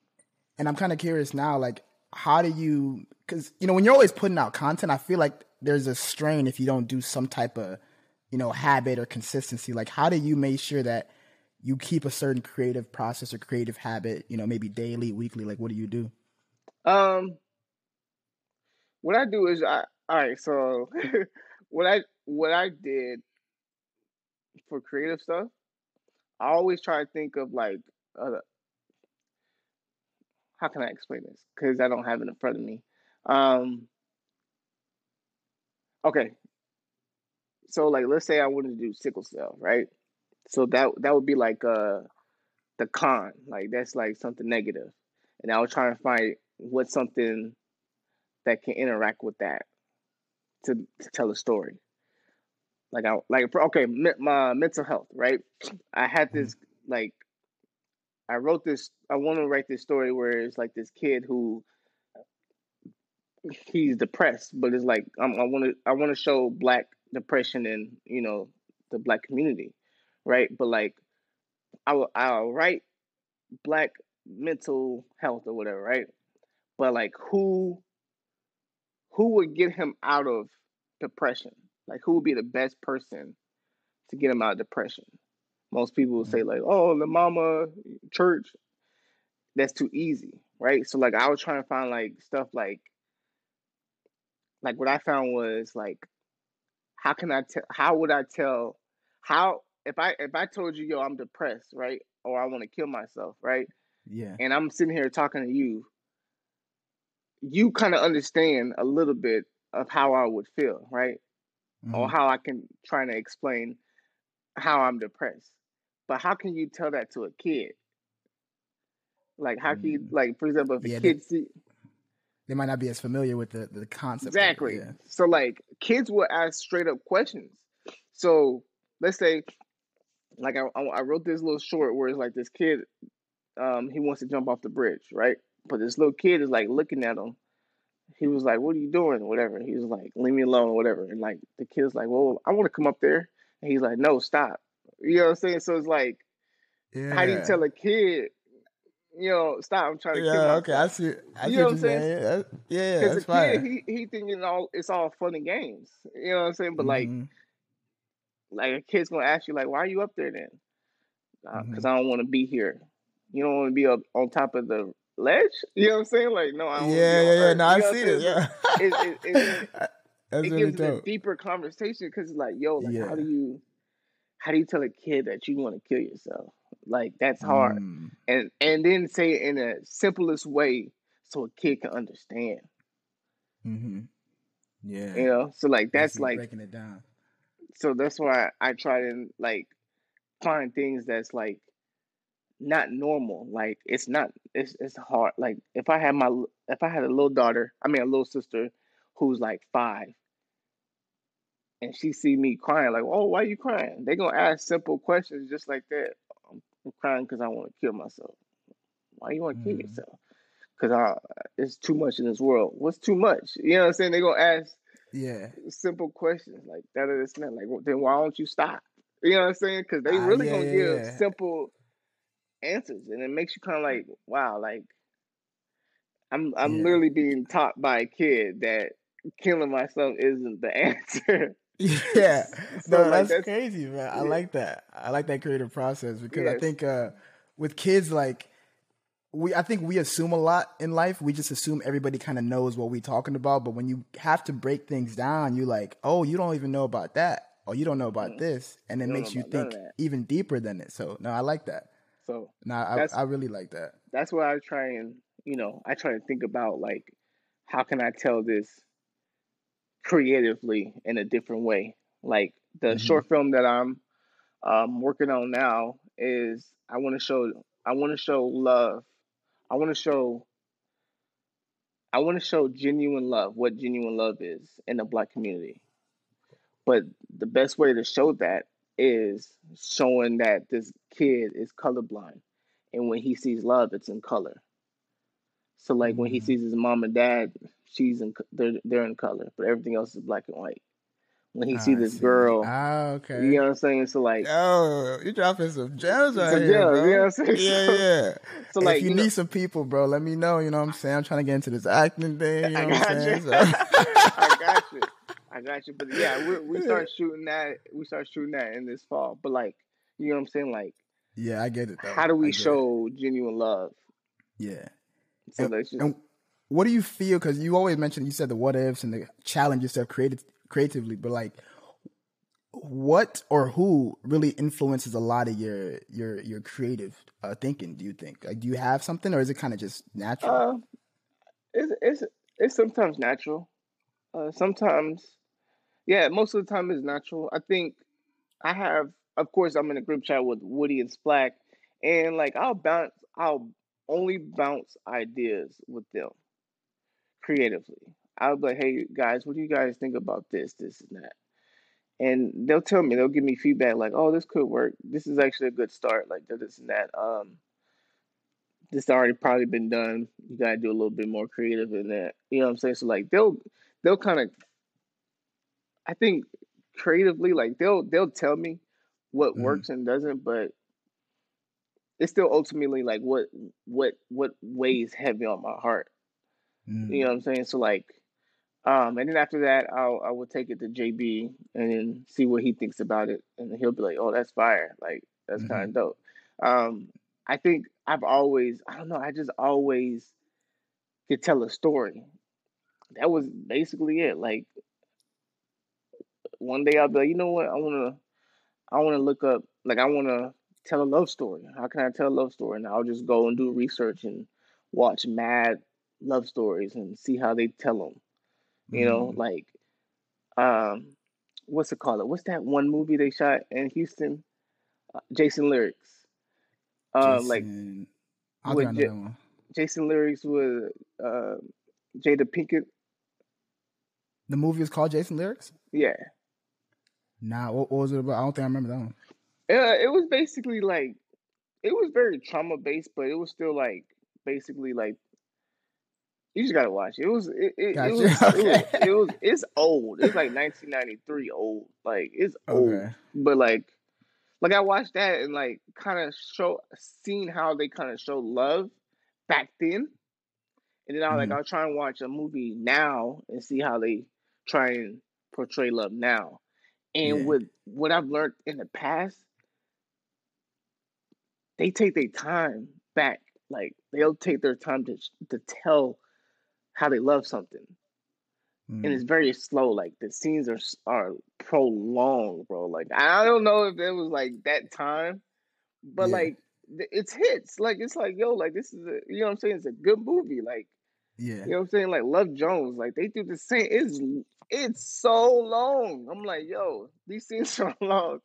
and I'm kind of curious now, like, how do you, because, you know, when you're always putting out content, I feel like there's a strain if you don't do some type of, you know, habit or consistency. Like, how do you make sure that you keep a certain creative process or creative habit, you know, maybe daily, weekly? Like, what do you do? Um, what I do is I all right. So what I what I did for creative stuff, I always try to think of like uh, how can I explain this? Because I don't have it in front of me. Um, okay, so like let's say I wanted to do sickle cell, right? So that that would be like uh the con, like that's like something negative, and I was trying to find what's something that can interact with that to, to tell a story. Like I like okay, my mental health, right? I had mm-hmm. this like I wrote this. I want to write this story where it's like this kid who he's depressed, but it's like um, I want to I want to show black depression in you know the black community, right? But like I will I'll write black mental health or whatever, right? But like who who would get him out of depression? Like who would be the best person to get him out of depression? Most people will say mm-hmm. like, "Oh, the mama church." That's too easy, right? So like I was trying to find like stuff like like what I found was like how can I tell how would I tell how if I if I told you, "Yo, I'm depressed," right? Or I want to kill myself, right? Yeah. And I'm sitting here talking to you you kind of understand a little bit of how I would feel, right? Mm-hmm. Or how I can try to explain how I'm depressed. But how can you tell that to a kid? Like how can you mm. like for example if yeah, a kid they, see they might not be as familiar with the, the concept. Exactly. It, yeah. So like kids will ask straight up questions. So let's say like I, I wrote this little short where it's like this kid um he wants to jump off the bridge, right? But this little kid is like looking at him. He was like, "What are you doing?" Whatever. He was like, "Leave me alone," whatever. And like the kid's like, "Well, I want to come up there." And he's like, "No, stop." You know what I'm saying? So it's like, yeah. how do you tell a kid? You know, stop! I'm trying to. Yeah, okay, I see. I you know what I'm saying? Yeah, yeah, that's fine. Kid, he he thinking all it's all fun and games. You know what I'm saying? But mm-hmm. like, like a kid's gonna ask you like, "Why are you up there then?" Because uh, mm-hmm. I don't want to be here. You don't want to be up on top of the ledge. You know what I'm saying? Like, no, I don't yeah, yeah, yeah. No, I see it. Yeah, it, it, it, it gives dope. a deeper conversation because it's like, yo, like, yeah. how do you, how do you tell a kid that you want to kill yourself? Like, that's hard, mm. and and then say it in the simplest way so a kid can understand. Mm-hmm. Yeah, you know. So like, that's like breaking it down. So that's why I try to like find things that's like not normal. Like it's not it's it's hard. Like if I had my if I had a little daughter, I mean a little sister who's like five, and she see me crying, like, oh, why are you crying? They gonna ask simple questions just like that. I'm, I'm crying because I want to kill myself. Why you want to mm. kill mm-hmm. yourself? Because I it's too much in this world. What's too much? You know what I'm saying? They gonna ask yeah simple questions like that or this and that. Like, then why don't you stop? You know what I'm saying? Because they ah, really uh, yeah, gonna yeah, give simple answers, and it makes you kind of like, wow, like I'm I'm yeah. literally being taught by a kid that killing myself isn't the answer. Yeah, so no, like, that's, that's, crazy, man. Yeah. I like that. I like that creative process because yes. I think uh, with kids, like we, I think we assume a lot in life. We just assume everybody kind of knows what we're talking about, but when you have to break things down, you're like, oh, you don't even know about that, or you don't know about mm-hmm. this, and it makes you think even deeper than it. So, no, I like that. So no, I, I really like that. That's why I try and you know I try to think about like how can I tell this creatively in a different way. Like the mm-hmm. short film that I'm um, working on now is I want to show I want to show love. I want to show I want to show genuine love, what genuine love is in the black community. But the best way to show that is showing that this kid is colorblind. And when he sees love, it's in color. So like when he Mhm. sees his mom and dad, she's in they're they're in color, but everything else is black and white. When he see I this see. girl, Ah, okay. you know what I'm saying? So like, Oh, you're dropping some gems right Some here, gems, bro. you know what I'm saying? Yeah, yeah. so if like you, you need some people, bro, let me know. You know what I'm saying? I'm trying to get into this acting thing. You know I what I'm got saying? you. So- I got you. I got you. But yeah, we we start shooting that. We start shooting that in this fall. But like, you know what I'm saying? Like, yeah, I get it. Though. how do we get it. show genuine love? Yeah. So And- just And what do you feel? Because you always mentioned you said the what ifs and the challenge yourself created creatively, but like, what or who really influences a lot of your your your creative uh, thinking? Do you think? Like, do you have something, or is it kind of just natural? uh, it's it's it's sometimes natural. Uh, sometimes, yeah, most of the time it's natural. I think I have, of course, I'm in a group chat with Woody and Splack, and like I'll bounce, I'll only bounce ideas with them creatively. I'll be like, hey guys, what do you guys think about this, this, and that? And they'll tell me, they'll give me feedback like, oh, this could work. This is actually a good start, like this and that. Um, this already probably been done. You gotta do a little bit more creative in that. You know what I'm saying? So like they'll they'll kind of I think creatively, like they'll they'll tell me what Mhm. works and doesn't, but it's still ultimately like what what what weighs heavy on my heart. Mm. You know what I'm saying? So like, um, and then after that, I'll I will take it to JB and then see what he thinks about it, and he'll be like, "Oh, that's fire! Like that's Mhm. kind of dope." Um, I think I've always, I don't know, I just always could tell a story. That was basically it. Like one day I'll be like, you know what, I wanna, I wanna look up, like I wanna tell a love story. How can I tell a love story? And I'll just go and do research and watch mad love stories and see how they tell them. You know, Mm. like, um, what's it called? What's that one movie they shot in Houston? Uh, Jason's Lyric. Uh, like Jason- I with think I know Ja- that one. Jason's Lyric with uh, Jada Pinkett. The movie is called Jason's Lyric. Yeah, Nah, what, what was it about? I don't think I remember that one. uh, it was basically like it was very trauma based, but it was still like basically like you just gotta watch it. It was it, it, Gotcha. it was, it was it was it's old. It's like 1993 old. Like it's old. Okay. but like like I watched that and like kind of show seen how they kind of show love back then, and then I like Mhm. I'll try and watch a movie now and see how they try and portray love now. And Yeah. with what I've learned in the past, they take their time back. Like they'll take their time to to tell how they love something and Mm. it's very slow. Like the scenes are are prolonged, bro. Like I don't know if it was like that time, but Yeah. like it's hits. Like it's like yo, like this is a you know what I'm saying. It's a good movie. Like Yeah. you know what I'm saying. Like Love Jones. Like they do the same. It's it's so long. I'm like yo, these scenes are long.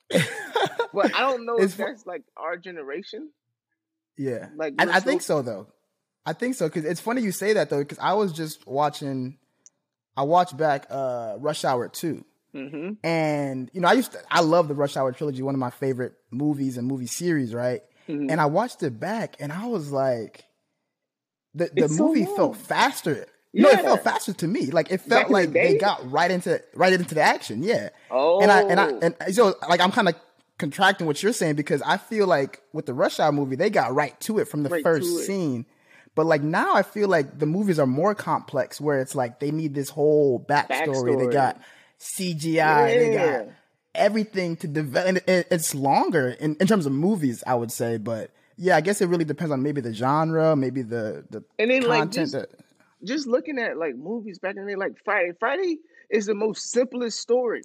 But I don't know It's if that's like our generation. Yeah. Like I, I think so though. I think so because it's funny you say that though because I was just watching. I watched back uh Rush Hour two, Mm-hmm. and you know I used to I love the Rush Hour trilogy, one of my favorite movies and movie series, right? Mhm. And I watched it back, and I was like, the the It's so movie long. felt faster. No, it felt faster to me. Like it Back felt in the like they got right into right into the action. Yeah. Oh, And I and I and so like I'm kind of contracting what you're saying because I feel like with the Rush Hour movie they got right to it from the Right first scene. But like now I feel like the movies are more complex where it's like they need this whole backstory. They got CGI. They got everything to develop. And it, it's longer in, in terms of movies, I would say. But yeah, I guess it really depends on maybe the genre, maybe the the And then, like, content. just- that, just looking at like movies back in the day, like Friday. Friday is the most simplest story.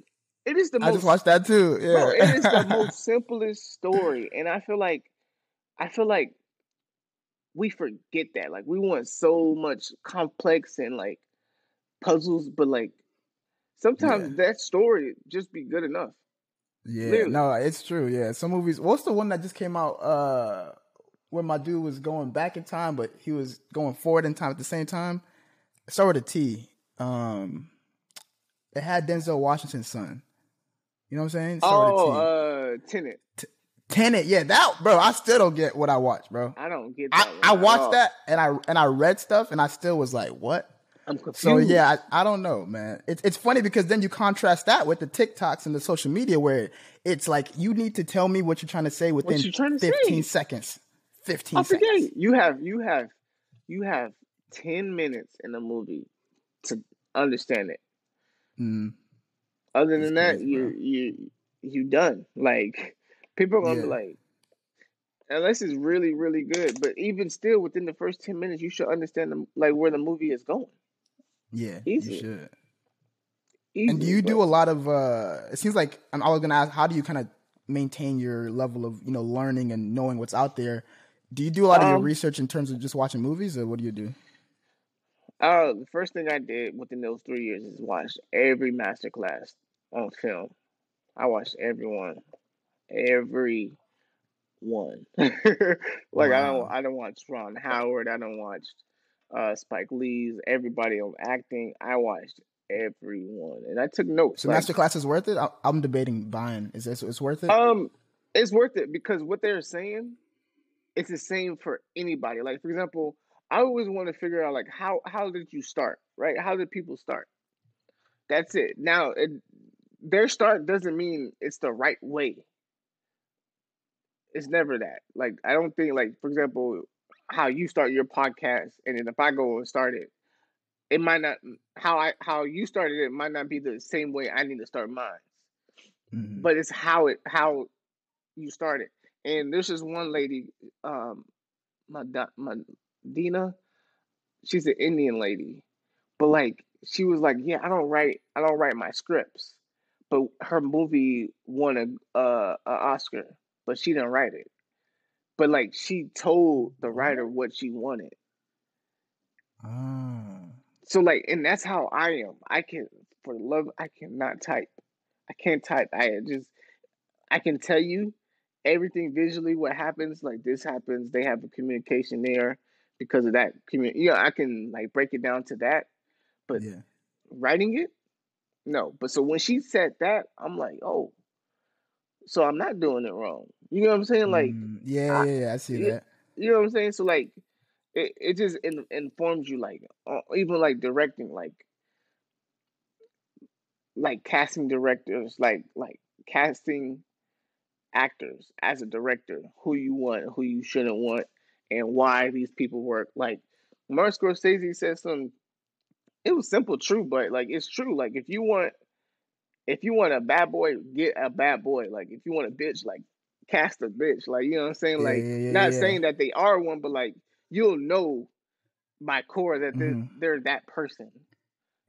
It is the I most just watched that too. Yeah, bro, it is the most simplest story. And I feel like I feel like we forget that. Like we want so much complex and like puzzles, but like sometimes that story just be good enough. Yeah, Literally. no, it's true. Yeah, some movies. What's the one that just came out? Uh, where my dude was going back in time, but he was going forward in time at the same time. Start with a T. Um, it had Denzel Washington's son. You know what I'm saying? Start with a T. Oh, uh Tenet. Tenet, yeah, that bro. I still don't get what I watched, bro. I don't get I, that. one I watched all. that and I and I read stuff and I still was like, what? I'm confused. So yeah, I, I don't know, man. It's it's funny because then you contrast that with the TikToks and the social media where it's like you need to tell me what you're trying to say within to 15 say? seconds. 15 I forget. seconds. You have you have you have ten minutes in a movie to understand it. Mm, Other That's than that, crazy, you bro. you you done. Like people are gonna be Yeah. like, unless it's really really good. But even still, within the first ten minutes, you should understand the, like where the movie is going. yeah, Easy. you should. Easily, And do you do a lot of? uh It seems like I'm always gonna ask, how do you kind of maintain your level of you know learning and knowing what's out there? Do you do a lot of your Um, research in terms of just watching movies, or what do you do? Uh, the first thing I did within those three years is watch every master class on film. I watched every one, every one. like I don't, I don't watch Ron Howard. I don't watch uh, Spike Lee's. Everybody on acting. I watched everyone, and I took notes. So like, masterclass is worth it. I, I'm debating buying. Is this it's worth it? Um, it's worth it because what they're saying, it's the same for anybody. Like for example, I always want to figure out like how how did you start, right? How did people start? That's it. Now, it, their start doesn't mean it's the right way. It's never that. Like I don't think like for example, how you start your podcast, and then if I go and start it, it might not how I how you started it might not be the same way I need to start mine Mhm. but it's how it how you started. And there's this one lady, um, Mad- Madina. She's an Indian lady, but like she was like, yeah, I don't write, I don't write my scripts. But her movie won a uh, a Oscar, but she didn't write it. But like she told the writer what she wanted. Ah. So like, and that's how I am. I can, for love, I cannot type. I can't type. I just, I can tell you everything visually what happens. Like this happens. They have a communication there because of that. Commun- yeah, I can like break it down to that. But yeah. writing it, no. But so when she said that, I'm like, oh, so I'm not doing it wrong. You know what I'm saying? Like, Mm, yeah, I- yeah, yeah. I see that. you know what I'm saying? So like, it, it just in, informs you like uh, even like directing like like casting directors like like casting actors as a director who you want who you shouldn't want and why these people work like Martin Scorsese said some it was simple true but like it's true like if you want if you want a bad boy get a bad boy like if you want a bitch like cast a bitch like you know what I'm saying like yeah, yeah, not yeah. saying that they are one but like you'll know by core that they're, Mhm. they're that person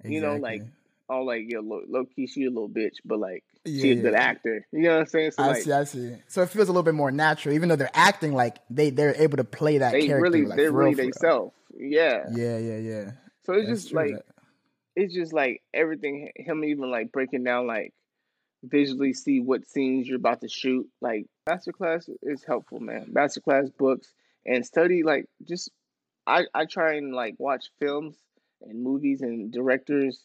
You know, like, Exactly. oh like yo low, low key she a little bitch but like she a good Yeah. actor you know what I'm saying so I like see, I see. So it feels a little bit more natural, even though they're acting like they they're able to play that they character. really like, they're really themselves yeah Yeah, yeah, yeah. so it's That's just true, like that- it's just like everything him even like breaking down like visually see what scenes you're about to shoot like masterclass is helpful man. Masterclass books and study like just i i try and like watch films and movies and directors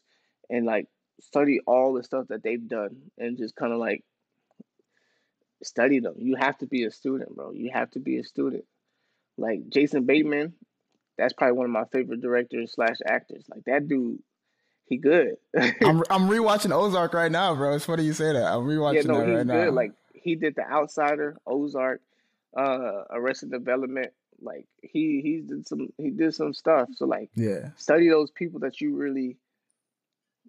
and like study all the stuff that they've done and just kind of like study them. You have to be a student bro. You have to be a student. Like jason bateman that's probably one of my favorite directors slash actors. Like that dude he good I'm I'm rewatching Ozark right now, bro. It's funny you say that. I'm rewatching yeah, no, that he's right good. now. Like he did The Outsider, Ozark, uh, Arrested Development. Like he he did some he did some stuff. So like yeah, study those people that you really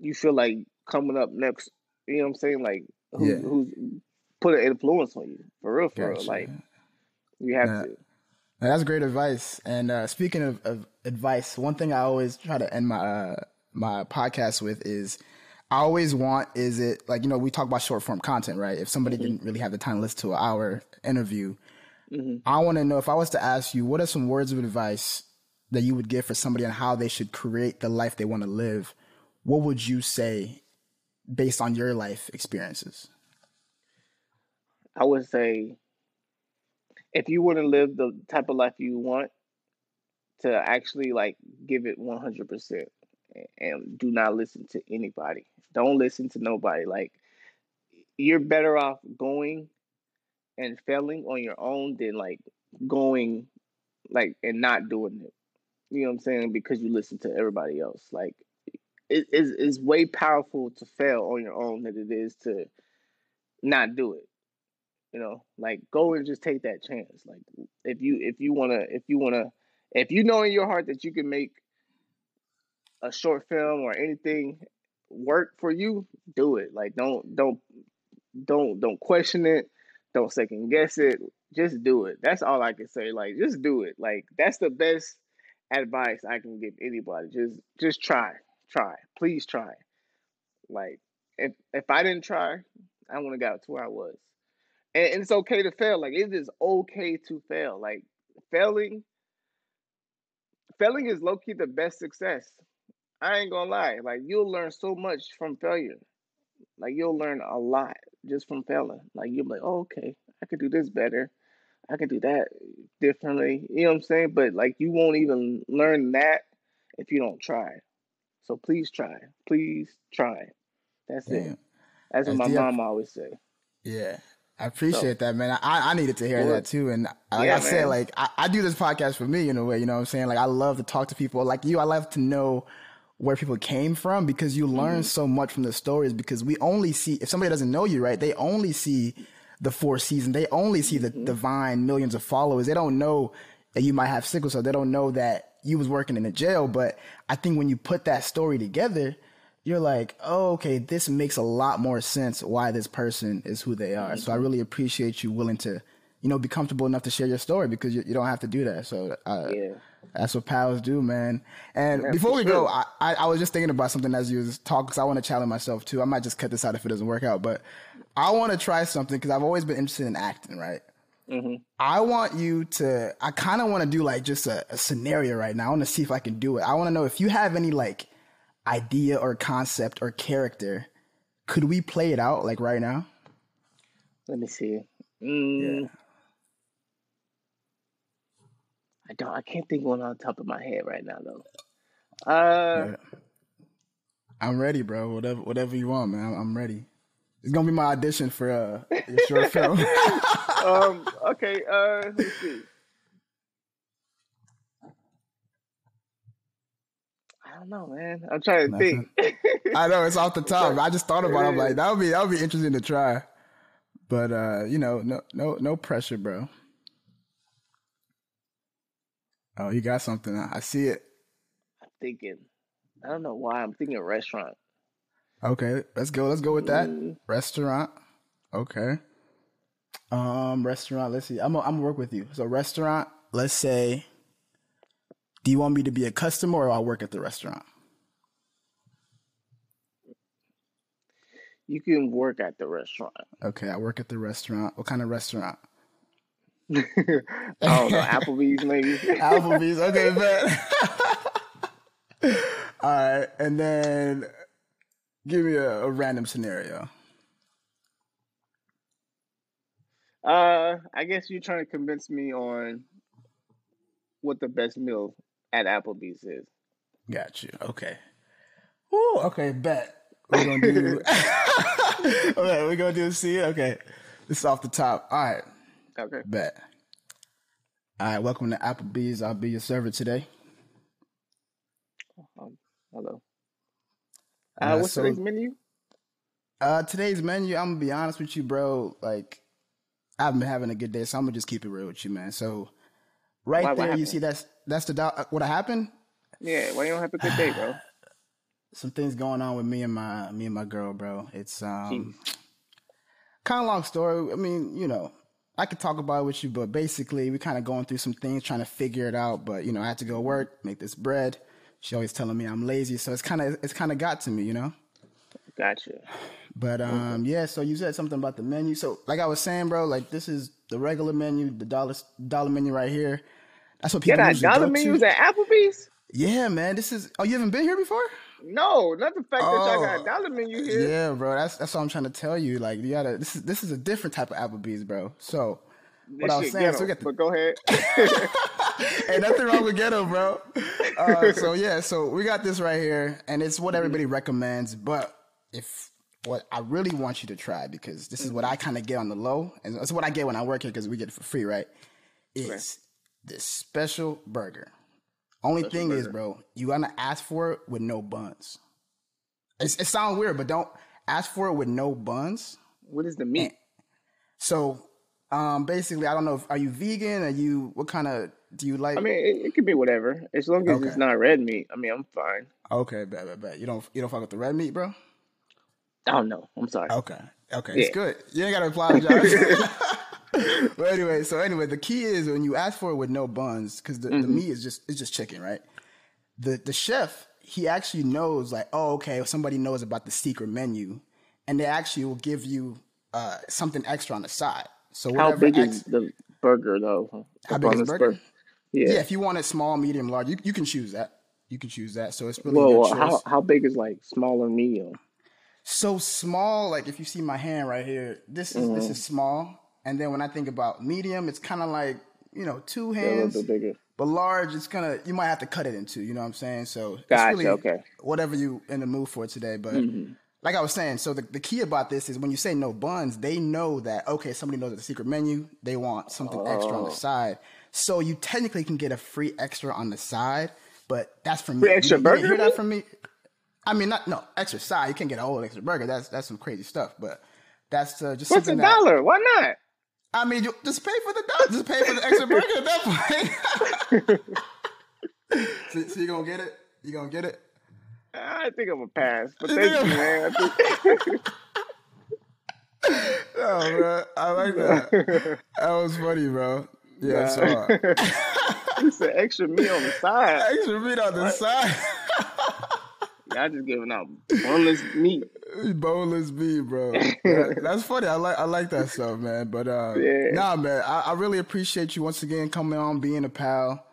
you feel like coming up next. You know what I'm saying? Like who, Yeah. who's put an influence on you for real, for real. Like you have Nah. to. Now, that's great advice. And uh, speaking of, of advice, one thing I always try to end my uh, my podcast with is I always want is it like you know we talk about short form content, right? If somebody didn't really have the time to listen to an hour interview, Mhm. I want to know if I was to ask you, what are some words of advice that you would give for somebody on how they should create the life they want to live? What would you say based on your life experiences? I would say if you want to live the type of life you want, to actually like give it 100% and do not listen to anybody. Don't listen to nobody. Like you're better off going and failing on your own than like going like and not doing it. You know what I'm saying? Because you listen to everybody else. Like it is is way powerful to fail on your own than it is to not do it. You know, like go and just take that chance. Like if you if you wanna if you wanna if you know in your heart that you can make a short film or anything work for you, do it. Like don't don't don't don't question it. Don't second guess it. Just do it. That's all I can say. Like just do it. Like that's the best advice I can give anybody. Just just try. Try. Please try. Like if if I didn't try, I wouldn't got to where I was. And, and it's okay to fail. Like it is okay to fail. Like failing failing is low key the best success. I ain't gonna lie. Like you'll learn so much from failure. Like you'll learn a lot just from failing. Like you'll be like, oh, okay, I could do this better. I could do that differently. You know what I'm saying? But like you won't even learn that if you don't try. So please try. Please try. That's it. That's what my mom always say. Yeah. I appreciate so, that, man. I, I needed to hear that too. And like yeah, I said, man. like I, I do this podcast for me in a way, you know what I'm saying? Like I love to talk to people like you. I love to know where people came from because you learn mm-hmm. so much from the stories because we only see if somebody doesn't know you right they only see the four seasons. They only see the mm-hmm. divine millions of followers. They don't know that you might have sickle cell. They don't know that you was working in a jail. But i think when you put that story together you're like oh okay this makes a lot more sense why this person is who they are. Mm-hmm. so i really appreciate you willing to you know be comfortable enough to share your story because you, you don't have to do that. So uh, yeah that's what pals do, man. And That's before we go, I, I, I, was just thinking about something as you was talking because I want to challenge myself too. I might just cut this out if it doesn't work out, but I want to try something because I've always been interested in acting, right? Mm-hmm. I want you to, I kind of want to do like just a, a scenario right now. I want to see if I can do it. I want to know if you have any like idea or concept or character. Could we play it out like right now? Let me see. Mm. Yeah. I don't. I can't think one on top of my head right now though. Uh, I'm ready, bro. Whatever, whatever you want, man. I'm, ready. It's gonna be my audition for uh, your short film. um. Okay. Uh. Let's see. I don't know, man. I'm trying to Nothing. think. I know it's off the top. I just thought about. it. I'm like, that would be that would be interesting to try. But uh, you know, no no no pressure, bro. Oh, you got something. I see it. I'm thinking. I don't know why. I'm thinking restaurant. Okay, let's go. Let's go with that. Mm. Restaurant. Okay. Um, restaurant. Let's see. I'm gonna, I'm gonna work with you. So restaurant. Let's say. Do you want me to be a customer or I'll work at the restaurant? You can work at the restaurant. Okay, I work at the restaurant. What kind of restaurant? I don't know, Applebee's maybe. Applebee's, okay, man. All right, and then give me a, a, random scenario. Uh, I guess you're trying to convince me on what the best meal at Applebee's is. Got you. Okay. Ooh, okay, bet. We're gonna do. okay, we're gonna do see. Okay, this is off the top. All right. Okay. Bet. All right, welcome to Applebee's. I'll be your server today. Um, hello. Uh, uh, what's so, today's menu? Uh, today's menu. I'm gonna be honest with you, bro. Like, I've been having a good day, so I'm gonna just keep it real with you, man. So, right why, there, you see that's that's the uh, what happened. Yeah, why you don't have a good day, bro? Some things going on with me and my me and my girl, bro. It's um, kind of long story. I mean, you know, I could talk about it with you, but basically we're kind of going through some things, trying to figure it out. But you know, I had to go work, make this bread. She always telling me I'm lazy, so it's kind of it's kind of got to me, you know. Gotcha. But um, yeah. So you said something about the menu. So like I was saying, bro, like this is the regular menu, the dollar dollar menu right here. That's what people. Yeah, that dollar menus at Applebee's. Yeah, man. This is. Oh, you haven't been here before? No, not the fact oh, that y'all got a oh, dollar menu here. Yeah, bro. That's that's what I'm trying to tell you. Like you gotta this is this is a different type of Applebee's, bro. So this what I was saying, ghetto, so we got the, but go ahead. Ain't nothing wrong with ghetto, bro. Uh, so yeah, so we got this right here, and it's what everybody recommends. But if what I really want you to try because this is what I kind of get on the low, and it's what I get when I work here because we get it for free, right? Is right. this special burger. Only special thing burger. is, bro, you gonna ask for it with no buns. It's, it sounds weird, but don't ask for it with no buns. What is the meat? And so, um, basically, I don't know. If, are you vegan? Are you what kind of do you like? I mean, it, it could be whatever as long as okay. it's not red meat. I mean, I'm fine. Okay, bad, bad, bad. You don't you don't fuck with the red meat, bro? I don't know. I'm sorry. Okay, okay, yeah. it's good. You ain't gotta apologize. but anyway, so anyway, the key is when you ask for it with no buns, because the, mm-hmm. the meat is just it's just chicken, right? The the chef he actually knows like, oh, okay, somebody knows about the secret menu, and they actually will give you uh, something extra on the side. So how big ex- is the burger though? How big is the burger? Yeah. yeah, if you want it small, medium, large, you, you can choose that. You can choose that. So it's really well, how how big is like small or medium? So small, like if you see my hand right here, this is mm-hmm. this is small, and then when I think about medium, it's kind of like you know two hands. A little bit bigger. But large, it's gonna you might have to cut it in two. You know what I'm saying? So gotcha, it's really okay. whatever you in the mood for today. But mm-hmm. like I was saying, so the, the key about this is when you say no buns, they know that okay, somebody knows the secret menu. They want something oh. extra on the oh. side. So you technically can get a free extra on the side, but that's from free me. extra you, burger. You hear that from me? I mean, not no extra side. You can't get a whole extra burger. That's that's some crazy stuff. But that's uh, just what's a dollar? Why not? I mean, you just pay for the dollar. Just pay for the extra burger at that point. so, so you gonna get it? You gonna get it? I think I'm gonna pass, but thank you, man. oh, bro, I like that. That was funny, bro. Yeah, nah. so uh, it's an extra meat on the side. Extra meat on the what? side. Y'all just giving out boneless meat. Boneless meat, bro. that, that's funny. I like I like that stuff, man. But uh, yeah. nah, man. I, I really appreciate you once again coming on, being a pal.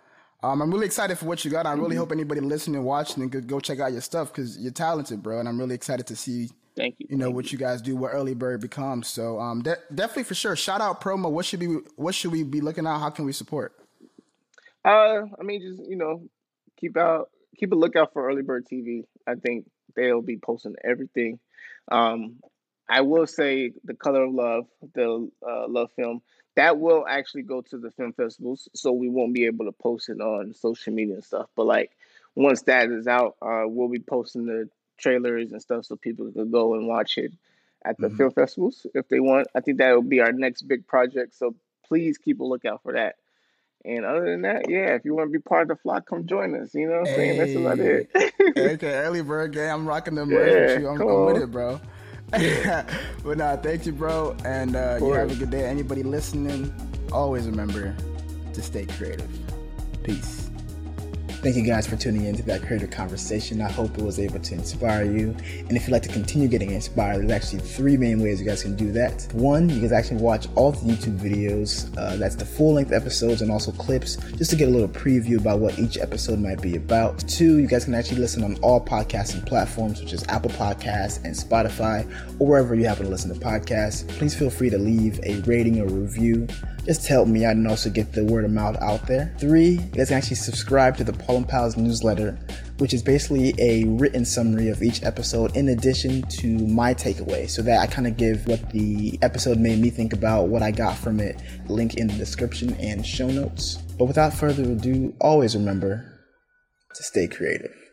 Um, I'm really excited for what you got. I really mm-hmm. hope anybody listening, watching, could go check out your stuff because you're talented, bro. And I'm really excited to see. Thank you. You know what you. you guys do, what Early Bird becomes. So, um, de- definitely for sure. Shout out promo. What should be? What should we be looking at? How can we support? Uh, I mean, just you know, keep out, keep a lookout for Early Bird TV. I think they'll be posting everything. Um, I will say the Color of Love, the uh, love film that will actually go to the film festivals, so we won't be able to post it on social media and stuff. But like once that is out, uh, we'll be posting the trailers and stuff so people can go and watch it at the mm-hmm. film festivals if they want. I think that will be our next big project. So please keep a lookout for that. And other than that, yeah, if you want to be part of the flock, come join us. You know what I'm saying? That's about it. okay, early bird game. I'm rocking the merch yeah, with you. I'm, I'm with it, bro. but nah, thank you, bro. And uh, you have a good day. Anybody listening, always remember to stay creative. Peace. Thank you guys for tuning in to that creative conversation. I hope it was able to inspire you. And if you'd like to continue getting inspired, there's actually three main ways you guys can do that. One, you guys actually watch all the YouTube videos. Uh, that's the full length episodes and also clips just to get a little preview about what each episode might be about. Two, you guys can actually listen on all podcasting platforms, which is Apple Podcasts and Spotify, or wherever you happen to listen to podcasts. Please feel free to leave a rating or review just help me out and also get the word of mouth out there. Three, you guys can actually subscribe to the Paul and Pals newsletter, which is basically a written summary of each episode in addition to my takeaway, so that I kind of give what the episode made me think about, what I got from it, link in the description and show notes. But without further ado, always remember to stay creative.